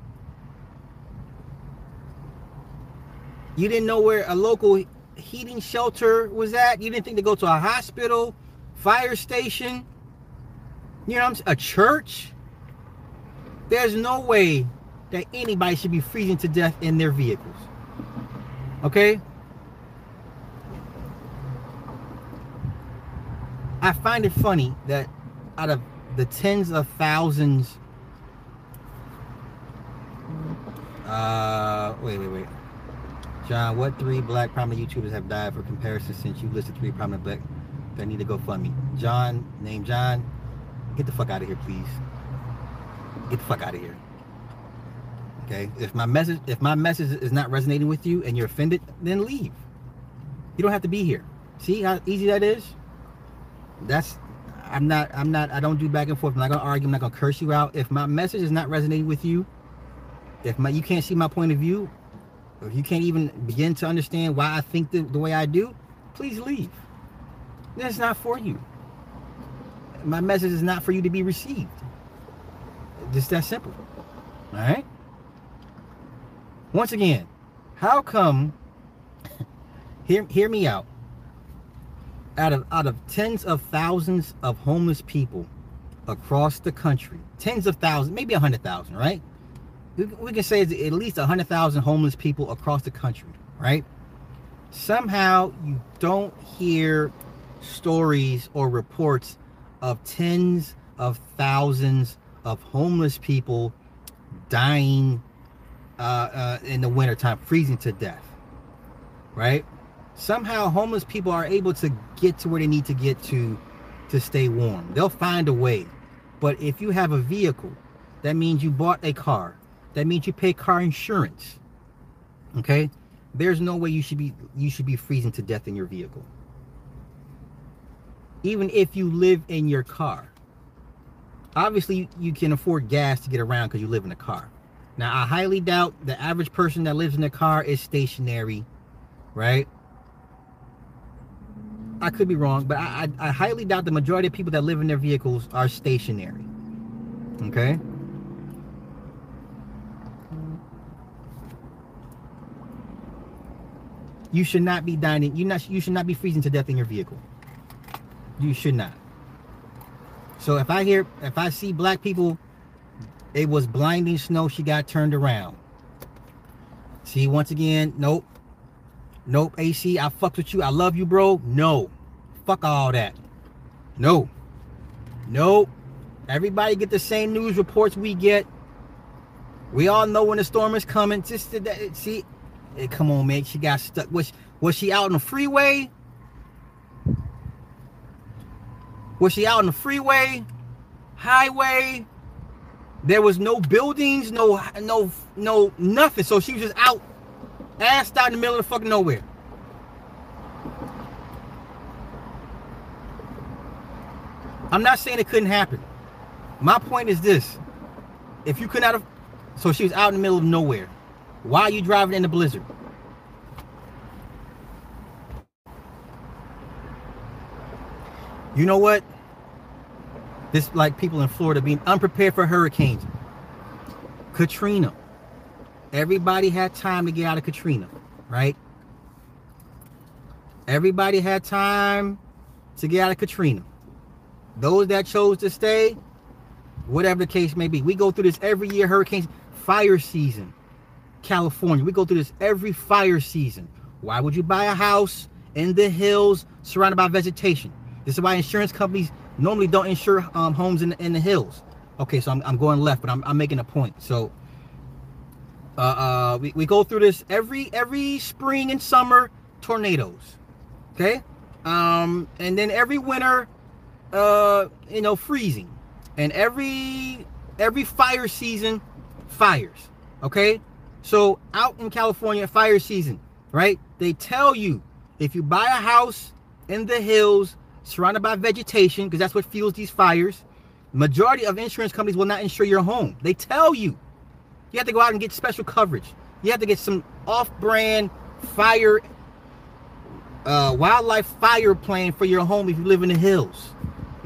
You didn't know where a local heating shelter was at. You didn't think to go to a hospital, fire station, you know, I'm saying? a church. There's no way that anybody should be freezing to death in their vehicles. Okay? I find it funny that out of the tens of thousands uh wait wait wait John, what three black prominent YouTubers have died for comparison since you listed three prominent black that need to go fund me? John, name John. Get the fuck out of here, please. Get the fuck out of here. Okay? If my message if my message is not resonating with you and you're offended, then leave. You don't have to be here. See how easy that is? That's I'm not I'm not I don't do back and forth. I'm not gonna argue, I'm not gonna curse you out. If my message is not resonating with you, if my you can't see my point of view, if you can't even begin to understand why I think the, the way I do, please leave. That's not for you. My message is not for you to be received. Just that simple. All right? Once again, how come hear hear me out. Out of out of tens of thousands of homeless people across the country, tens of thousands, maybe a hundred thousand, right? we can say at least a 100,000 homeless people across the country, right? Somehow you don't hear stories or reports of tens of thousands of homeless people dying uh, uh, in the wintertime, freezing to death, right? Somehow homeless people are able to get to where they need to get to to stay warm. They'll find a way. But if you have a vehicle, that means you bought a car, that means you pay car insurance. Okay? There's no way you should be you should be freezing to death in your vehicle. Even if you live in your car. Obviously, you can afford gas to get around because you live in a car. Now, I highly doubt the average person that lives in a car is stationary, right? I could be wrong, but I, I, I highly doubt the majority of people that live in their vehicles are stationary. Okay? You should not be dining. You not. You should not be freezing to death in your vehicle. You should not. So if I hear, if I see black people, it was blinding snow. She got turned around. See, once again, nope. Nope, AC, I fucked with you. I love you, bro. No. Fuck all that. No. Nope. Everybody get the same news reports we get. We all know when the storm is coming. Just see, Hey, come on, man. She got stuck. Was, was she out on the freeway? Was she out on the freeway? Highway? There was no buildings, no, no, no, nothing. So she was just out, assed out in the middle of the fucking nowhere. I'm not saying it couldn't happen. My point is this. If you could not have, so she was out in the middle of nowhere. Why are you driving in the blizzard? You know what? This like people in Florida being unprepared for hurricanes. Katrina. Everybody had time to get out of Katrina, right? Everybody had time to get out of Katrina. those that chose to stay, whatever the case may be. We go through this every year, hurricanes, fire season, California. We go through this every fire season. Why would you buy a house in the hills surrounded by vegetation? This is why insurance companies normally don't insure um, homes in in the hills. Okay, so I'm, I'm going left, but I'm, I'm making a point. So uh, uh, we, we go through this every every spring and summer tornadoes. Okay, um, and then every winter, uh, you know, freezing, and every every fire season, fires. Okay, so out in California, fire season, right? They tell you if you buy a house in the hills surrounded by vegetation, because that's what fuels these fires. Majority of insurance companies will not insure your home. They tell you. You have to go out and get special coverage. You have to get some off-brand fire, uh, wildlife fire plan for your home if you live in the hills.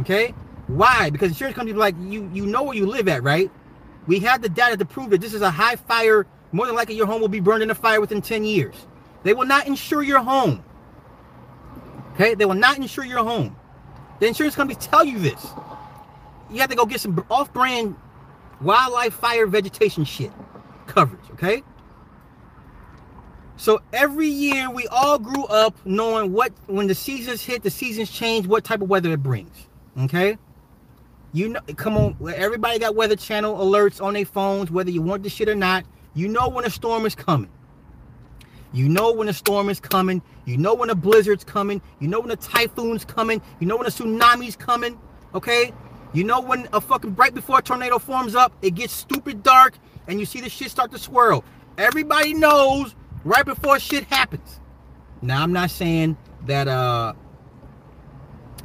Okay? Why? Because insurance companies like you. You know where you live at, right? We have the data to prove that this is a high fire. More than likely, your home will be burned in a fire within 10 years. They will not insure your home. Okay? They will not insure your home. The insurance companies tell you this. You have to go get some off-brand wildlife fire vegetation shit coverage, okay? So every year we all grew up knowing what when the seasons hit, the seasons change, what type of weather it brings. Okay? You know, come on, everybody got weather channel alerts on their phones, whether you want the shit or not. You know when a storm is coming. You know when a storm is coming. You know when a blizzard's coming. You know when a typhoon's coming. You know when a tsunami's coming. Okay? You know when a fucking right before a tornado forms up, it gets stupid dark and you see the shit start to swirl. Everybody knows right before shit happens. Now I'm not saying that uh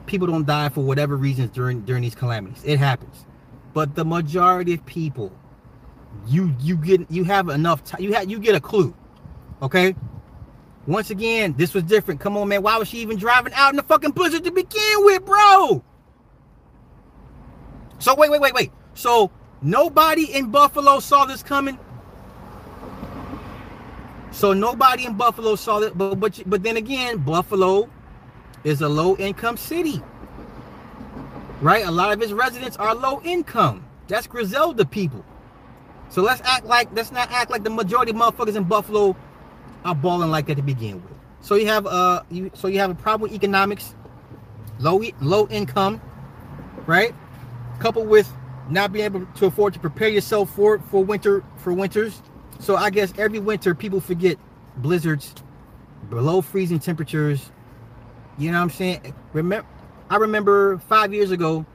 people don't die for whatever reasons during during these calamities. It happens. But the majority of people you you get you have enough time you have you get a clue. Okay? Once again, this was different. Come on, man. Why was she even driving out in the fucking blizzard to begin with, bro? So wait, wait, wait, wait. So nobody in Buffalo saw this coming. So nobody in Buffalo saw it, but but but then again, Buffalo is a low income city. Right? A lot of its residents are low income. That's Griselda people. So let's act like let's not act like the majority of motherfuckers in Buffalo are balling like that to begin with. So you have uh you so you have a problem with economics, low low income, right? coupled with not being able to afford to prepare yourself for for winter for winters. So I guess every winter people forget blizzards, below freezing temperatures. You know what I'm saying? Remember, I remember five years ago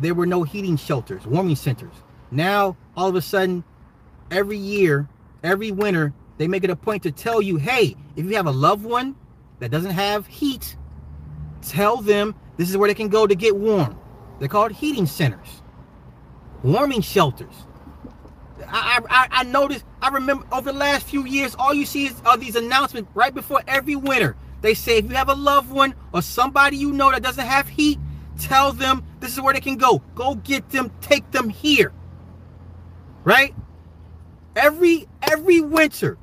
there were no heating shelters, warming centers. Now all of a sudden, every year, every winter, they make it a point to tell you, hey, if you have a loved one that doesn't have heat, tell them this is where they can go to get warm. They're called heating centers, warming shelters. I, I, I noticed, I remember over the last few years, all you see is are these announcements right before every winter. They say if you have a loved one or somebody you know that doesn't have heat, tell them this is where they can go. Go get them, take them here. Right? Every every winter,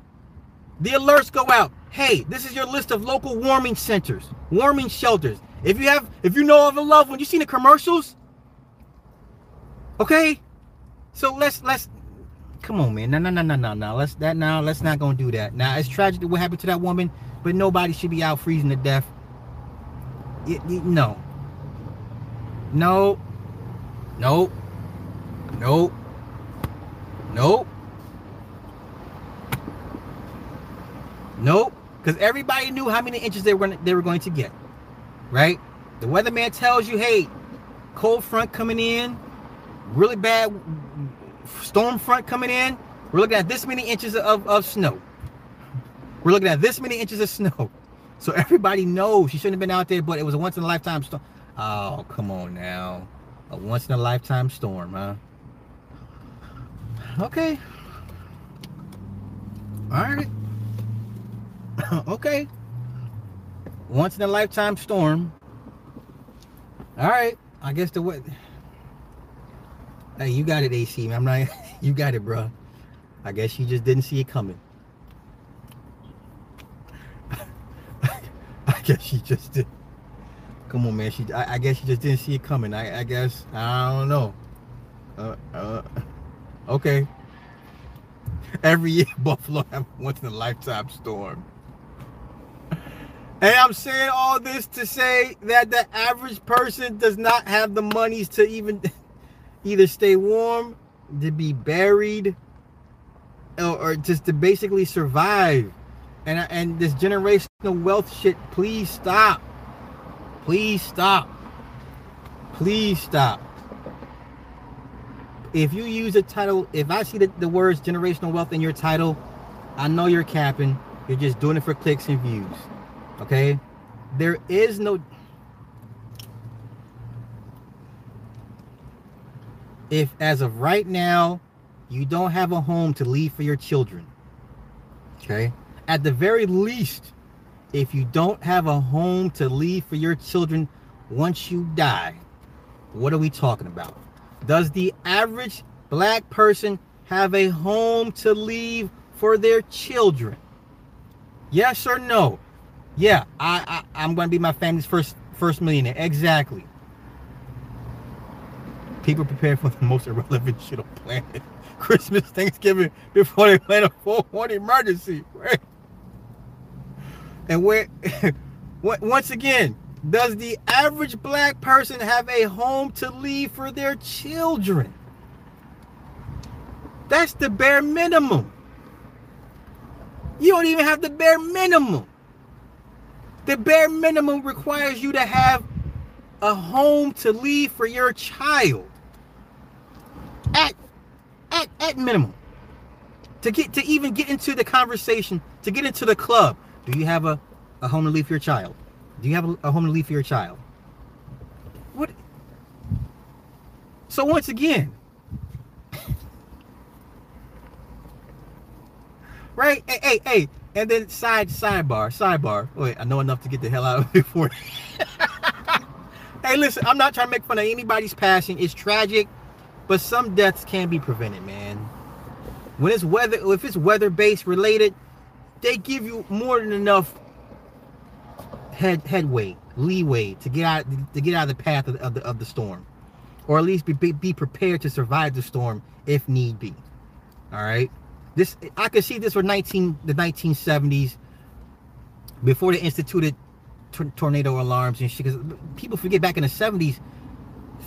the alerts go out. Hey, this is your list of local warming centers, warming shelters. If you have, if you know of a loved one, you seen the commercials? Okay, so let's let's come on, man. No, no, no, no, no, no. Let's that now. Let's not gonna do that. Now it's tragic what happened to that woman, but nobody should be out freezing to death. It, it, no, no, no, no, no, no. Because everybody knew how many inches they were they were going to get right? The weatherman tells you, hey, cold front coming in, really bad storm front coming in. We're looking at this many inches of, of snow. We're looking at this many inches of snow. So everybody knows she shouldn't have been out there, but it was a once in a lifetime storm. Oh, come on now. A once in a lifetime storm, huh? Okay. All right. okay once in a lifetime storm. All right, I guess the what? Hey, you got it, AC. I'm not. You got it, bro. I guess you just didn't see it coming. I guess you just did. Come on, man. She, I, I, guess she just didn't see it coming. I, I guess I don't know. Uh, uh, okay. Every year, Buffalo have once in a lifetime storm. And I'm saying all this to say that the average person does not have the monies to even either stay warm, to be buried, or, or just to basically survive. And and this generational wealth shit, please stop. Please stop. Please stop. If you use a title, if I see the, the words generational wealth in your title, I know you're capping. You're just doing it for clicks and views. Okay? There is no if as of right now you don't have a home to leave for your children okay at the very least if you don't have a home to leave for your children once you die, what are we talking about? Does the average black person have a home to leave for their children? Yes or no? Yeah, I, I I'm going to be my family's first first millionaire. Exactly. People prepare for the most irrelevant shit on planet. Christmas, Thanksgiving, before they plan a full one emergency, right? And where, once again, does the average black person have a home to leave for their children? That's the bare minimum. You don't even have the bare minimum. The bare minimum requires you to have a home to leave for your child. At at at minimum. To get to even get into the conversation, to get into the club, do you have a, a home to leave for your child? Do you have a, a home to leave for your child? What? So once again, right? Hey, hey, hey, and then side sidebar, sidebar. Wait, I know enough to get the hell out of it before. hey, listen, I'm not trying to make fun of anybody's passing. It's tragic, but some deaths can be prevented, man. When it's weather, if it's weather based related, they give you more than enough head headway, leeway to get out to get out of the path of, of the of the storm, or at least be, be be prepared to survive the storm if need be. All right, this I could see this for 19 the 1970s before they instituted tornado alarms and shit. Because people forget back in the 70s,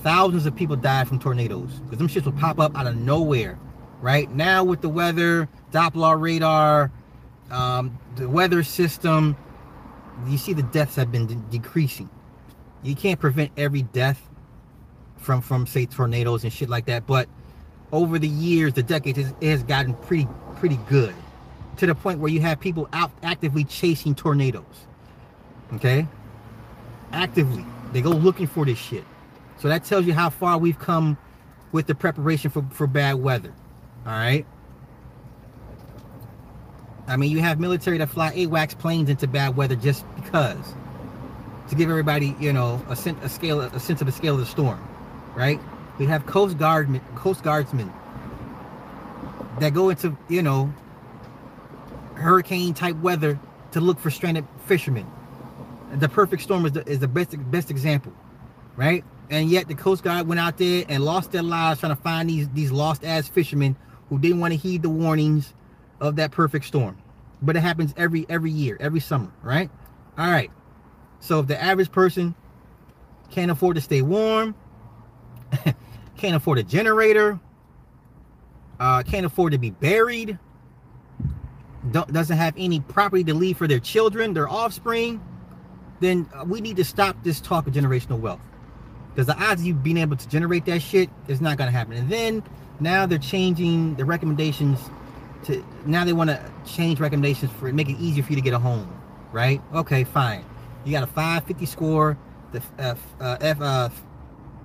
thousands of people died from tornadoes because them shits would pop up out of nowhere. Right now with the weather, Doppler radar, um, the weather system, you see the deaths have been de- decreasing. You can't prevent every death from from say tornadoes and shit like that, but over the years, the decades, it has gotten pretty pretty good to the point where you have people out actively chasing tornadoes. Okay, actively, they go looking for this shit. So that tells you how far we've come with the preparation for for bad weather. All right. I mean, you have military that fly AWACS planes into bad weather just because to give everybody, you know, a, sen- a scale, a sense of the scale of the storm, right? We have Coast Guardmen, Coast Guardsmen that go into, you know, hurricane type weather to look for stranded fishermen. The perfect storm is the, is the best best example, right? And yet the Coast Guard went out there and lost their lives trying to find these these lost ass fishermen who didn't want to heed the warnings of that perfect storm. But it happens every every year, every summer, right? All right. So if the average person can't afford to stay warm, can't afford a generator, uh, can't afford to be buried, doesn't have any property to leave for their children, their offspring, then we need to stop this talk of generational wealth. Because the odds of you being able to generate that shit is not going to happen. And then now they're changing the recommendations to now they want to change recommendations for make it easier for you to get a home, right? Okay, fine. You got a 550 score. The F, uh, F uh,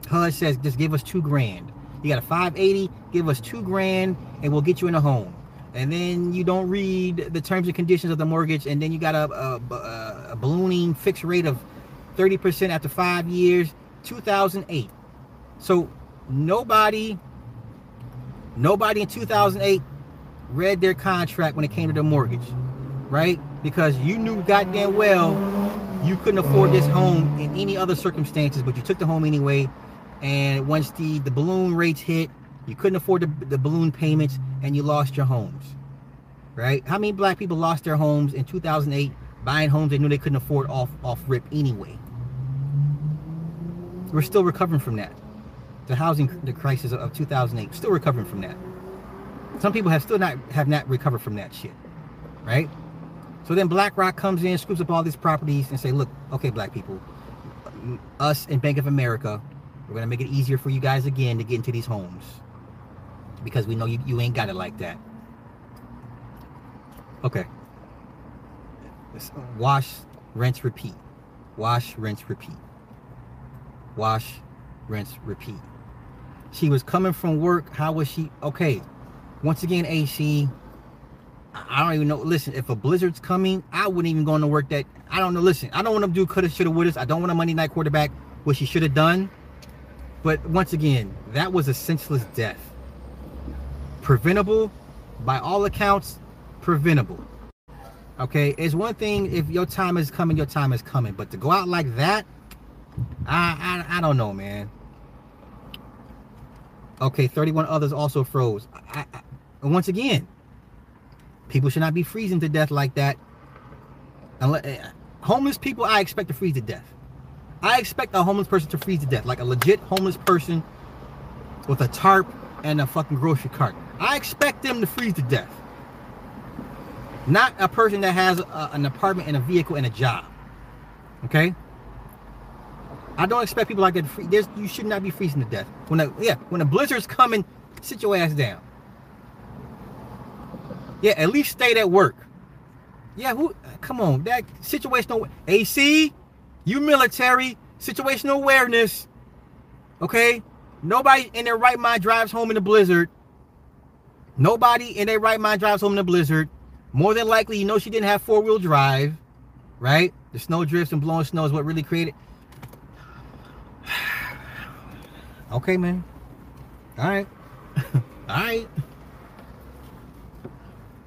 HUD says just give us two grand. You got a 580, give us two grand, and we'll get you in a home. And then you don't read the terms and conditions of the mortgage, and then you got a, a, a ballooning fixed rate of 30% after five years, 2008. So nobody, nobody in 2008 read their contract when it came to the mortgage, right? Because you knew goddamn well you couldn't afford this home in any other circumstances, but you took the home anyway. And once the, the balloon rates hit, you couldn't afford the, the balloon payments and you lost your homes. Right? How many black people lost their homes in 2008 buying homes they knew they couldn't afford off, off rip anyway? We're still recovering from that. The housing the crisis of 2008, still recovering from that. Some people have still not have not recovered from that shit. Right? So then BlackRock comes in, scoops up all these properties and say, look, okay, black people, us and Bank of America, we're gonna make it easier for you guys again to get into these homes. Because we know you, you ain't got it like that. Okay. Uh, wash, rinse, repeat. Wash, rinse, repeat. Wash, rinse, repeat. She was coming from work. How was she? Okay. Once again, AC, I don't even know. Listen, if a blizzard's coming, I wouldn't even go into work that. I don't know. Listen, I don't want to do coulda, shoulda, woulda. I don't want a Monday night quarterback, what she should have done. But once again, that was a senseless death. Preventable, by all accounts, preventable. Okay, it's one thing if your time is coming, your time is coming. But to go out like that, I I, I don't know, man. Okay, 31 others also froze. I, I, once again, People should not be freezing to death like that. Unless, eh, homeless people, I expect to freeze to death. I expect a homeless person to freeze to death, like a legit homeless person with a tarp and a fucking grocery cart. I expect them to freeze to death. Not a person that has a, an apartment and a vehicle and a job. Okay? I don't expect people like that to freeze. There's, you should not be freezing to death. When a, yeah, when a blizzard's coming, sit your ass down. Yeah, at least stay at work. Yeah, who? Come on, that situational AC, you military situational awareness. Okay, nobody in their right mind drives home in a blizzard. Nobody in their right mind drives home in a blizzard. More than likely, you know she didn't have four wheel drive, right? The snow drifts and blowing snow is what really created. okay, man. All right. All right.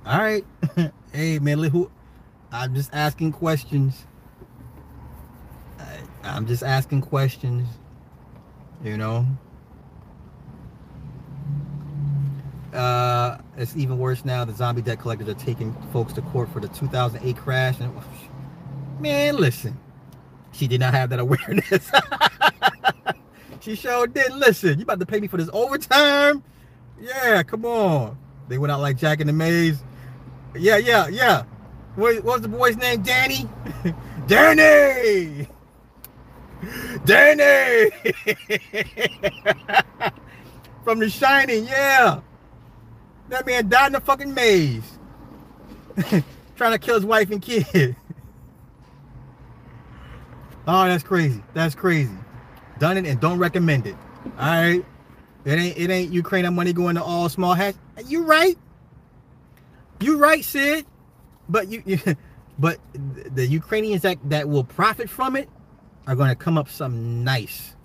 All right. hey, man, who? I'm just asking questions. I'm just asking questions. You know. Uh, it's even worse now. The zombie debt collectors are taking folks to court for the 2008 crash. And man, listen, she did not have that awareness. she sure did. Listen, you about to pay me for this overtime? Yeah, come on. They went out like Jack in the Maze. Yeah, yeah, yeah. What, was the boy's name? Danny? Danny! Danny! From The Shining, yeah. That man died in a fucking maze. Trying to kill his wife and kid. oh, that's crazy. That's crazy. Done it and don't recommend it. All right. It ain't it ain't Ukraine money going to all small hats. You right. You're right, Sid. But you, you but the Ukrainians that, that will profit from it are going to come up some nice.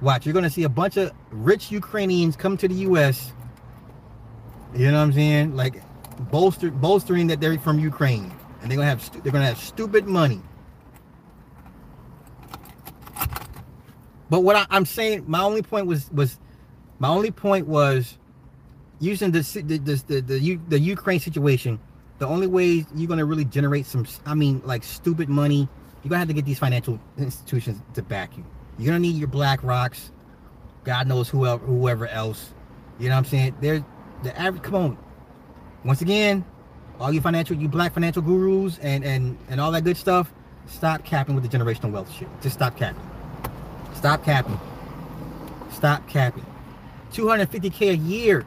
Watch, you're going to see a bunch of rich Ukrainians come to the U.S. You know what I'm saying? Like bolster, bolstering that they're from Ukraine, and they're gonna have they're gonna have stupid money. But what I, am saying, my only point was was my only point was using the the the the, the, Ukraine situation. The only way you're gonna really generate some, I mean, like stupid money, you're gonna have to get these financial institutions to back you. You're gonna need your Black Rocks, God knows whoever whoever else. You know what I'm saying? There's the average. Come on. Once again, all you financial, you black financial gurus and and and all that good stuff. Stop capping with the generational wealth shit. Just stop capping. Stop capping. Stop capping. 250k a year,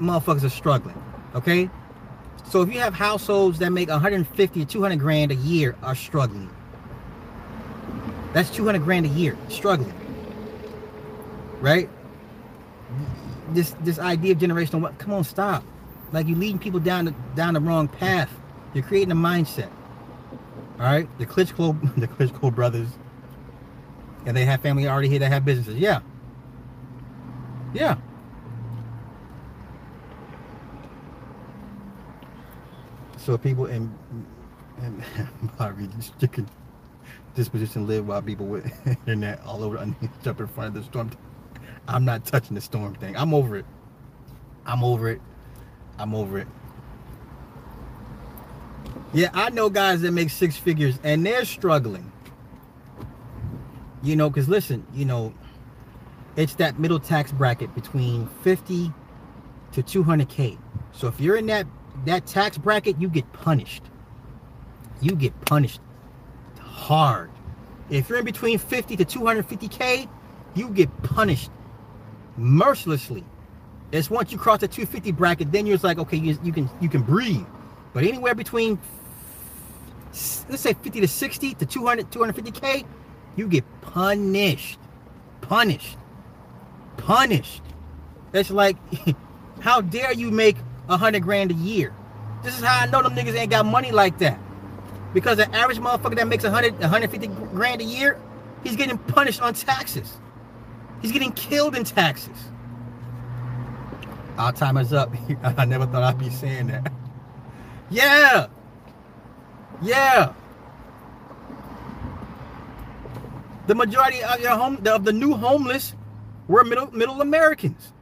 motherfuckers are struggling. Okay? So if you have households that make 150 to 200 grand a year are struggling. That's 200 grand a year struggling. Right? This this idea of generational what come on stop. Like you're leading people down the down the wrong path. You're creating a mindset. All right? The Klitschko the Klitschko brothers and they have family already here that have businesses. Yeah. Yeah. So people in and Bobby chicken disposition live while people with internet all over jump in front of the storm. I'm not touching the storm thing. I'm over it. I'm over it. I'm over it. Yeah, I know guys that make six figures and they're struggling. You know, because listen, you know, it's that middle tax bracket between 50 to 200k. So if you're in that that tax bracket, you get punished. You get punished hard. If you're in between 50 to 250k, you get punished mercilessly. It's once you cross the 250 bracket, then you're like, okay, you, you can you can breathe. But anywhere between let's say 50 to 60 to 200 250k, you get punished, punished, punished. It's like, how dare you make a hundred grand a year? This is how I know them niggas ain't got money like that. Because the average motherfucker that makes 100, 150 grand a year, he's getting punished on taxes. He's getting killed in taxes. Our time is up. I never thought I'd be saying that. Yeah. Yeah. The majority of your home of the new homeless were middle middle Americans.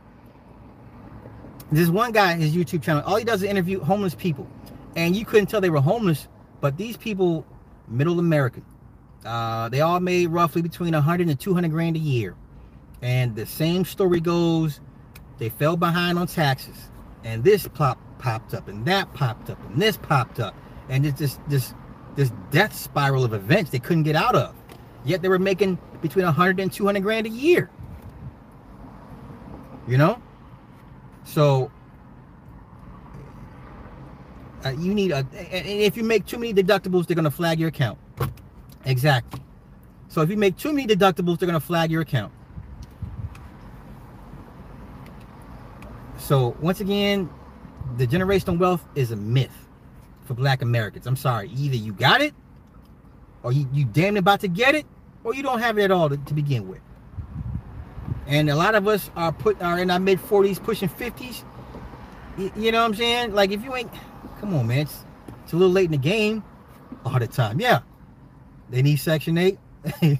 This one guy, his YouTube channel, all he does is interview homeless people, and you couldn't tell they were homeless. But these people, middle American, uh, they all made roughly between 100 and 200 grand a year. And the same story goes, they fell behind on taxes, and this pop popped up, and that popped up, and this popped up, and it's just this this death spiral of events they couldn't get out of. Yet they were making between 100 and 200 grand a year. You know? So uh, you need a and if you make too many deductibles, they're gonna flag your account. Exactly. So if you make too many deductibles, they're gonna flag your account. So once again, the generational wealth is a myth for black Americans. I'm sorry. Either you got it, or you, you damn about to get it, or you don't have it at all to, to begin with. And a lot of us are put are in our mid 40s, pushing 50s. You, know what I'm saying? Like if you ain't come on, man, it's, it's a little late in the game all the time. Yeah. They need section 8.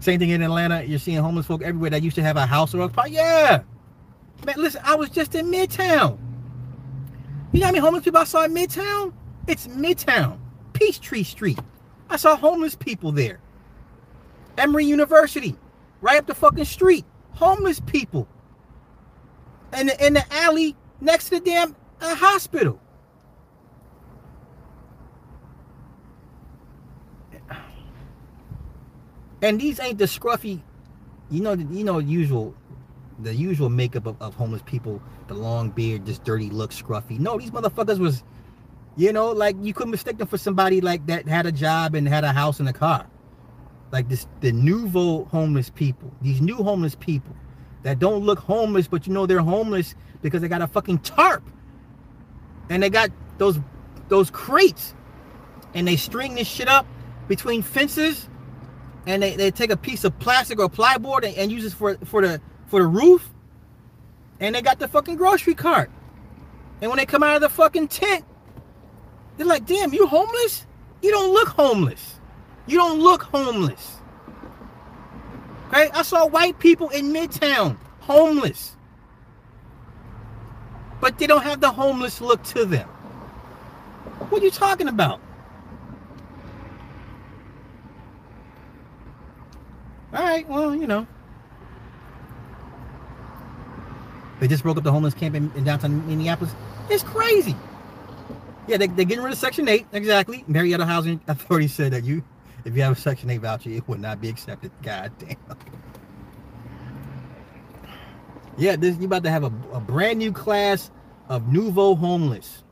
Same thing in Atlanta. You're seeing homeless folk everywhere that used to have a house or a car. Yeah. Man, listen, I was just in Midtown. You know how many homeless people I saw in Midtown? It's Midtown, Peachtree Street. I saw homeless people there. Emory University, right up the fucking street. Homeless people. And in the alley next to the damn uh, hospital. And these ain't the scruffy, you know, you know, usual, the usual makeup of, of homeless people, the long beard, just dirty look, scruffy. No, these motherfuckers was, you know, like you couldn't mistake them for somebody like that had a job and had a house and a car. Like this, the nouveau homeless people, these new homeless people that don't look homeless, but you know they're homeless because they got a fucking tarp. And they got those those crates. And they string this shit up between fences. And they, they take a piece of plastic or plyboard and, and use it for for the for the roof. And they got the fucking grocery cart. And when they come out of the fucking tent they're like damn you homeless? You don't look homeless you don't look homeless okay i saw white people in midtown homeless but they don't have the homeless look to them what are you talking about All right, well, you know. They just broke up the homeless camp in, in downtown Minneapolis. It's crazy. Yeah, they, they're getting rid of Section 8. Exactly. Marietta Housing Authority said that you, if you have a Section 8 voucher, it would not be accepted. God damn. Yeah, this you about to have a, a brand new class of nouveau homeless.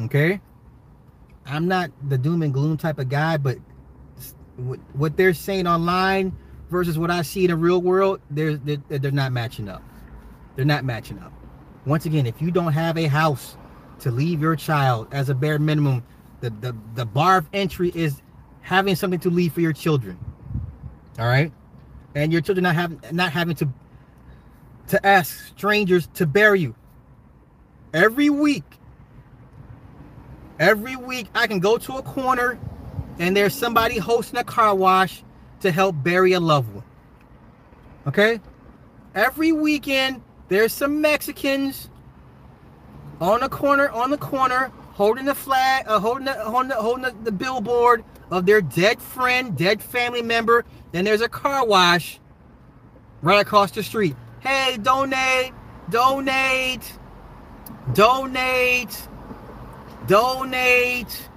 Okay? I'm not the doom and gloom type of guy, but what they're saying online versus what I see in the real world, they're, they're, they're not matching up. They're not matching up. Once again, if you don't have a house to leave your child as a bare minimum, the, the, the bar of entry is having something to leave for your children. All right? And your children not having not having to to ask strangers to bury you. every week, every week I can go to a corner and there's somebody hosting a car wash to help bury a loved one. Okay? Every weekend there's some Mexicans on the corner, on the corner, holding the flag, uh, holding the, holding the, holding the, the billboard of their dead friend, dead family member. Then there's a car wash right across the street. Hey, donate, donate, donate, donate.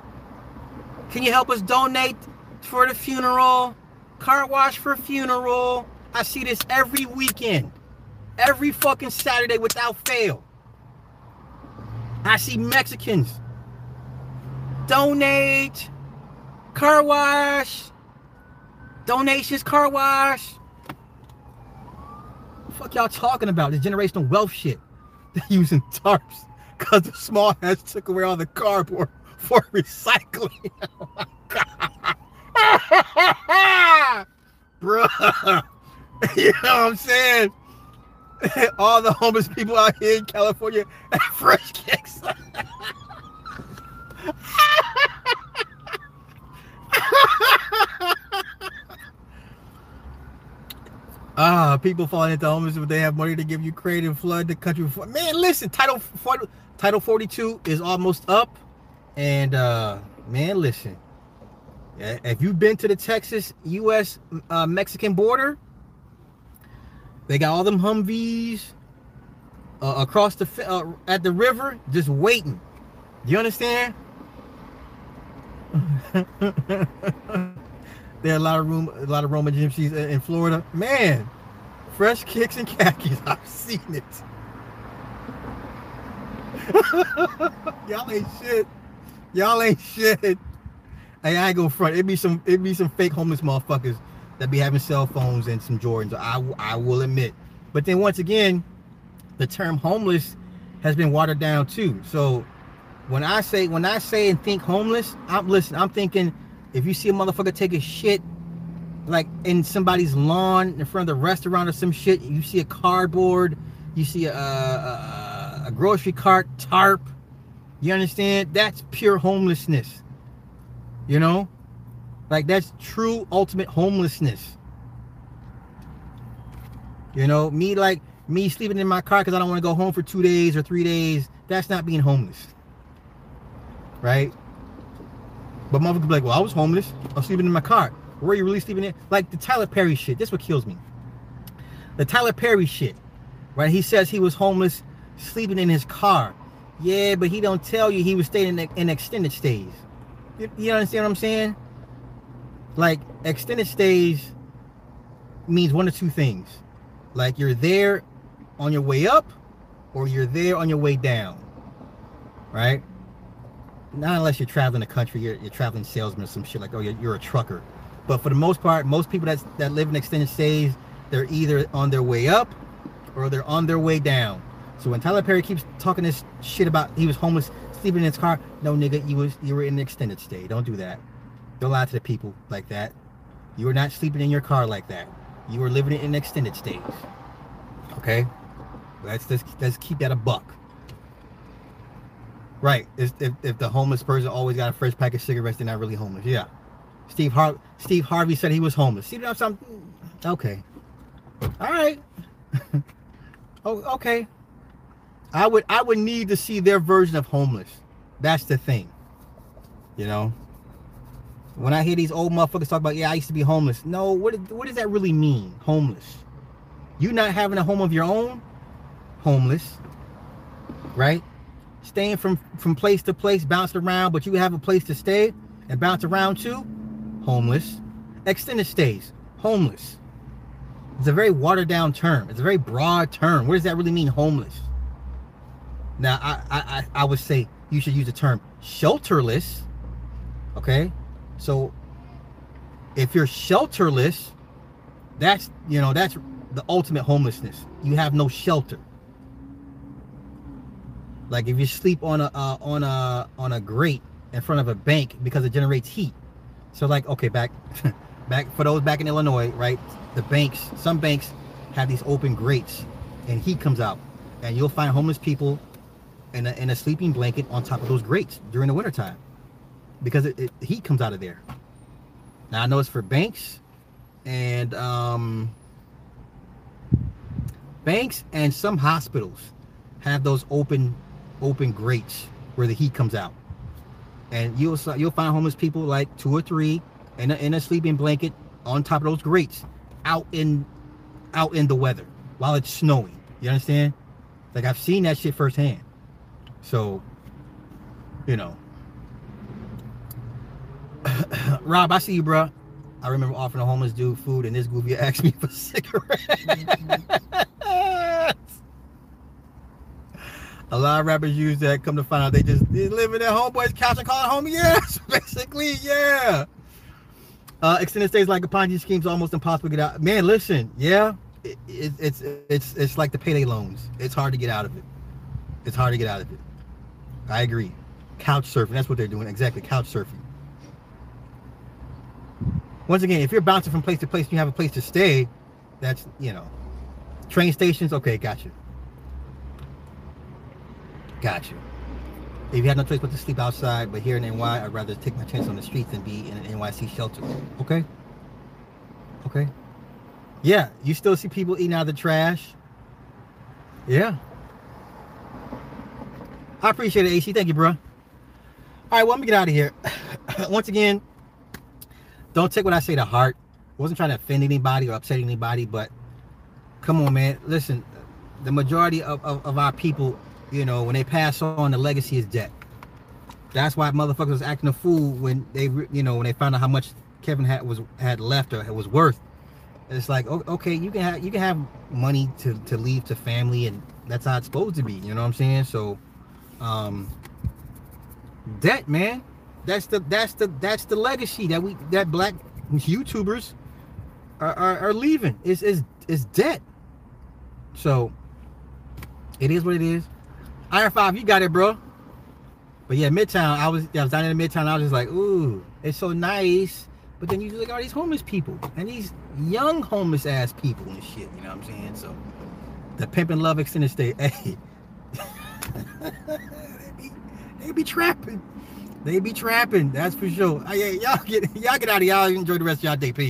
Can you help us donate for the funeral? Car wash for funeral. I see this every weekend, every fucking Saturday without fail. I see Mexicans donate, car wash, donations, car wash. The fuck y'all talking about? This generational wealth shit. They're using tarps because the small heads took away all the cardboard for recycling. Oh. Bruh. you know what I'm saying? all the homeless people out here in California fresh kicks. Ah, people falling into homelessness but they have money to give you creative flood the country. Man, listen, title 40, title 42 is almost up. And uh man, listen. If you've been to the Texas US uh, Mexican border, they got all them Humvees uh, across the uh, at the river just waiting. You understand? There are a lot of room, a lot of Roman gypsies in Florida. Man, fresh kicks and khakis. I've seen it. Y'all ain't shit. Y'all ain't shit. Hey, I ain't go front. It'd be some, it'd be some fake homeless motherfuckers that be having cell phones and some Jordans. I, I will admit. But then once again, the term homeless has been watered down too. So when I say when I say and think homeless, I'm listen. I'm thinking if you see a motherfucker take a shit like in somebody's lawn in front of the restaurant or some shit, you see a cardboard, you see a, a, a grocery cart, tarp. You understand? That's pure homelessness. You know, like that's true ultimate homelessness. You know, me like me sleeping in my car because I don't want to go home for two days or three days. That's not being homeless right? But motherfuckers be like, well, I was homeless. I was sleeping in my car. Where are you really sleeping in? Like the Tyler Perry shit. That's what kills me. The Tyler Perry shit, right? He says he was homeless, sleeping in his car. Yeah, but he don't tell you he was staying in, in extended stays. You, you understand what I'm saying? Like extended stays means one of two things. Like you're there on your way up, or you're there on your way down. Right? Not unless you're traveling the country, you're, you're traveling salesman or some shit like, oh, you're, you're a trucker. But for the most part, most people that that live in extended stays, they're either on their way up or they're on their way down. So when Tyler Perry keeps talking this shit about he was homeless, sleeping in his car, no nigga, you was you were in an extended stay. Don't do that. Don't lie to the people like that. You were not sleeping in your car like that. You were living in extended stays. Okay? Let's let's, let's keep that a buck. Right. If, if, if, the homeless person always got a fresh pack of cigarettes, they're not really homeless. Yeah. Steve Har- Steve Harvey said he was homeless. See what I'm Okay. All right. oh, okay. I would I would need to see their version of homeless. That's the thing. You know. When I hear these old motherfuckers talk about, yeah, I used to be homeless. No, what what does that really mean? Homeless. You not having a home of your own? Homeless. Right? Staying from from place to place, bouncing around, but you have a place to stay and bounce around to, homeless. Extended stays, homeless. It's a very watered down term. It's a very broad term. What does that really mean, homeless? Now, I I I would say you should use the term shelterless. Okay, so if you're shelterless, that's you know that's the ultimate homelessness. You have no shelter. Like if you sleep on a uh, on a on a grate in front of a bank because it generates heat. So like okay, back back for those back in Illinois, right? The banks, some banks have these open grates and heat comes out. And you'll find homeless people in a, in a sleeping blanket on top of those grates during the wintertime because it, it, heat comes out of there. Now I know it's for banks and um, banks and some hospitals have those open open grates where the heat comes out, and you'll you'll find homeless people like two or three in a, in a sleeping blanket on top of those grates out in out in the weather while it's snowing. You understand? Like I've seen that shit firsthand. So, you know. Rob, I see you, bro. I remember offering a homeless dude food, and this goofy asked me for cigarettes. a lot of rappers use that. Come to find out, they just they live in their homeboy's couch and call it home. Yes, basically, yeah. Uh, extended stays like a Ponzi scheme's almost impossible to get out. Man, listen, yeah, it, it, it's it's it's like the payday loans. It's hard to get out of it. It's hard to get out of it. I agree. Couch surfing. That's what they're doing. Exactly. Couch surfing. Once again, if you're bouncing from place to place and you have a place to stay, that's, you know, train stations. Okay, got Got you. If you had no choice but to sleep outside, but here in NY, I'd rather take my chance on the streets than be in an NYC shelter. Okay? Okay? Yeah, you still see people eating out of the trash. Yeah. I appreciate it, AC. Thank you, bro. All right, well, let me get out of here. Once again, don't take what I say to heart. I wasn't trying to offend anybody or upset anybody, but come on, man. Listen, the majority of, of, of our people, you know, when they pass on, the legacy is debt. That's why motherfuckers was acting a fool when they, you know, when they found out how much Kevin had was had left or was worth. It's like, okay, you can have you can have money to to leave to family, and that's how it's supposed to be. You know what I'm saying? So um, debt, man. That's the that's the that's the legacy that we that black YouTubers are, are, are leaving. Is is is debt. So it is what it is. Iron Five, you got it, bro. But yeah, Midtown. I was I was down in the Midtown. I was just like, ooh, it's so nice. But then you look at all these homeless people and these young homeless ass people and shit. You know what I'm saying? So the pimp and love extended stay. Hey. they, be, they be trapping. They be trapping. That's for sure. Hey, y'all get y'all get out of y'all. Enjoy the rest of y'all day. Peace.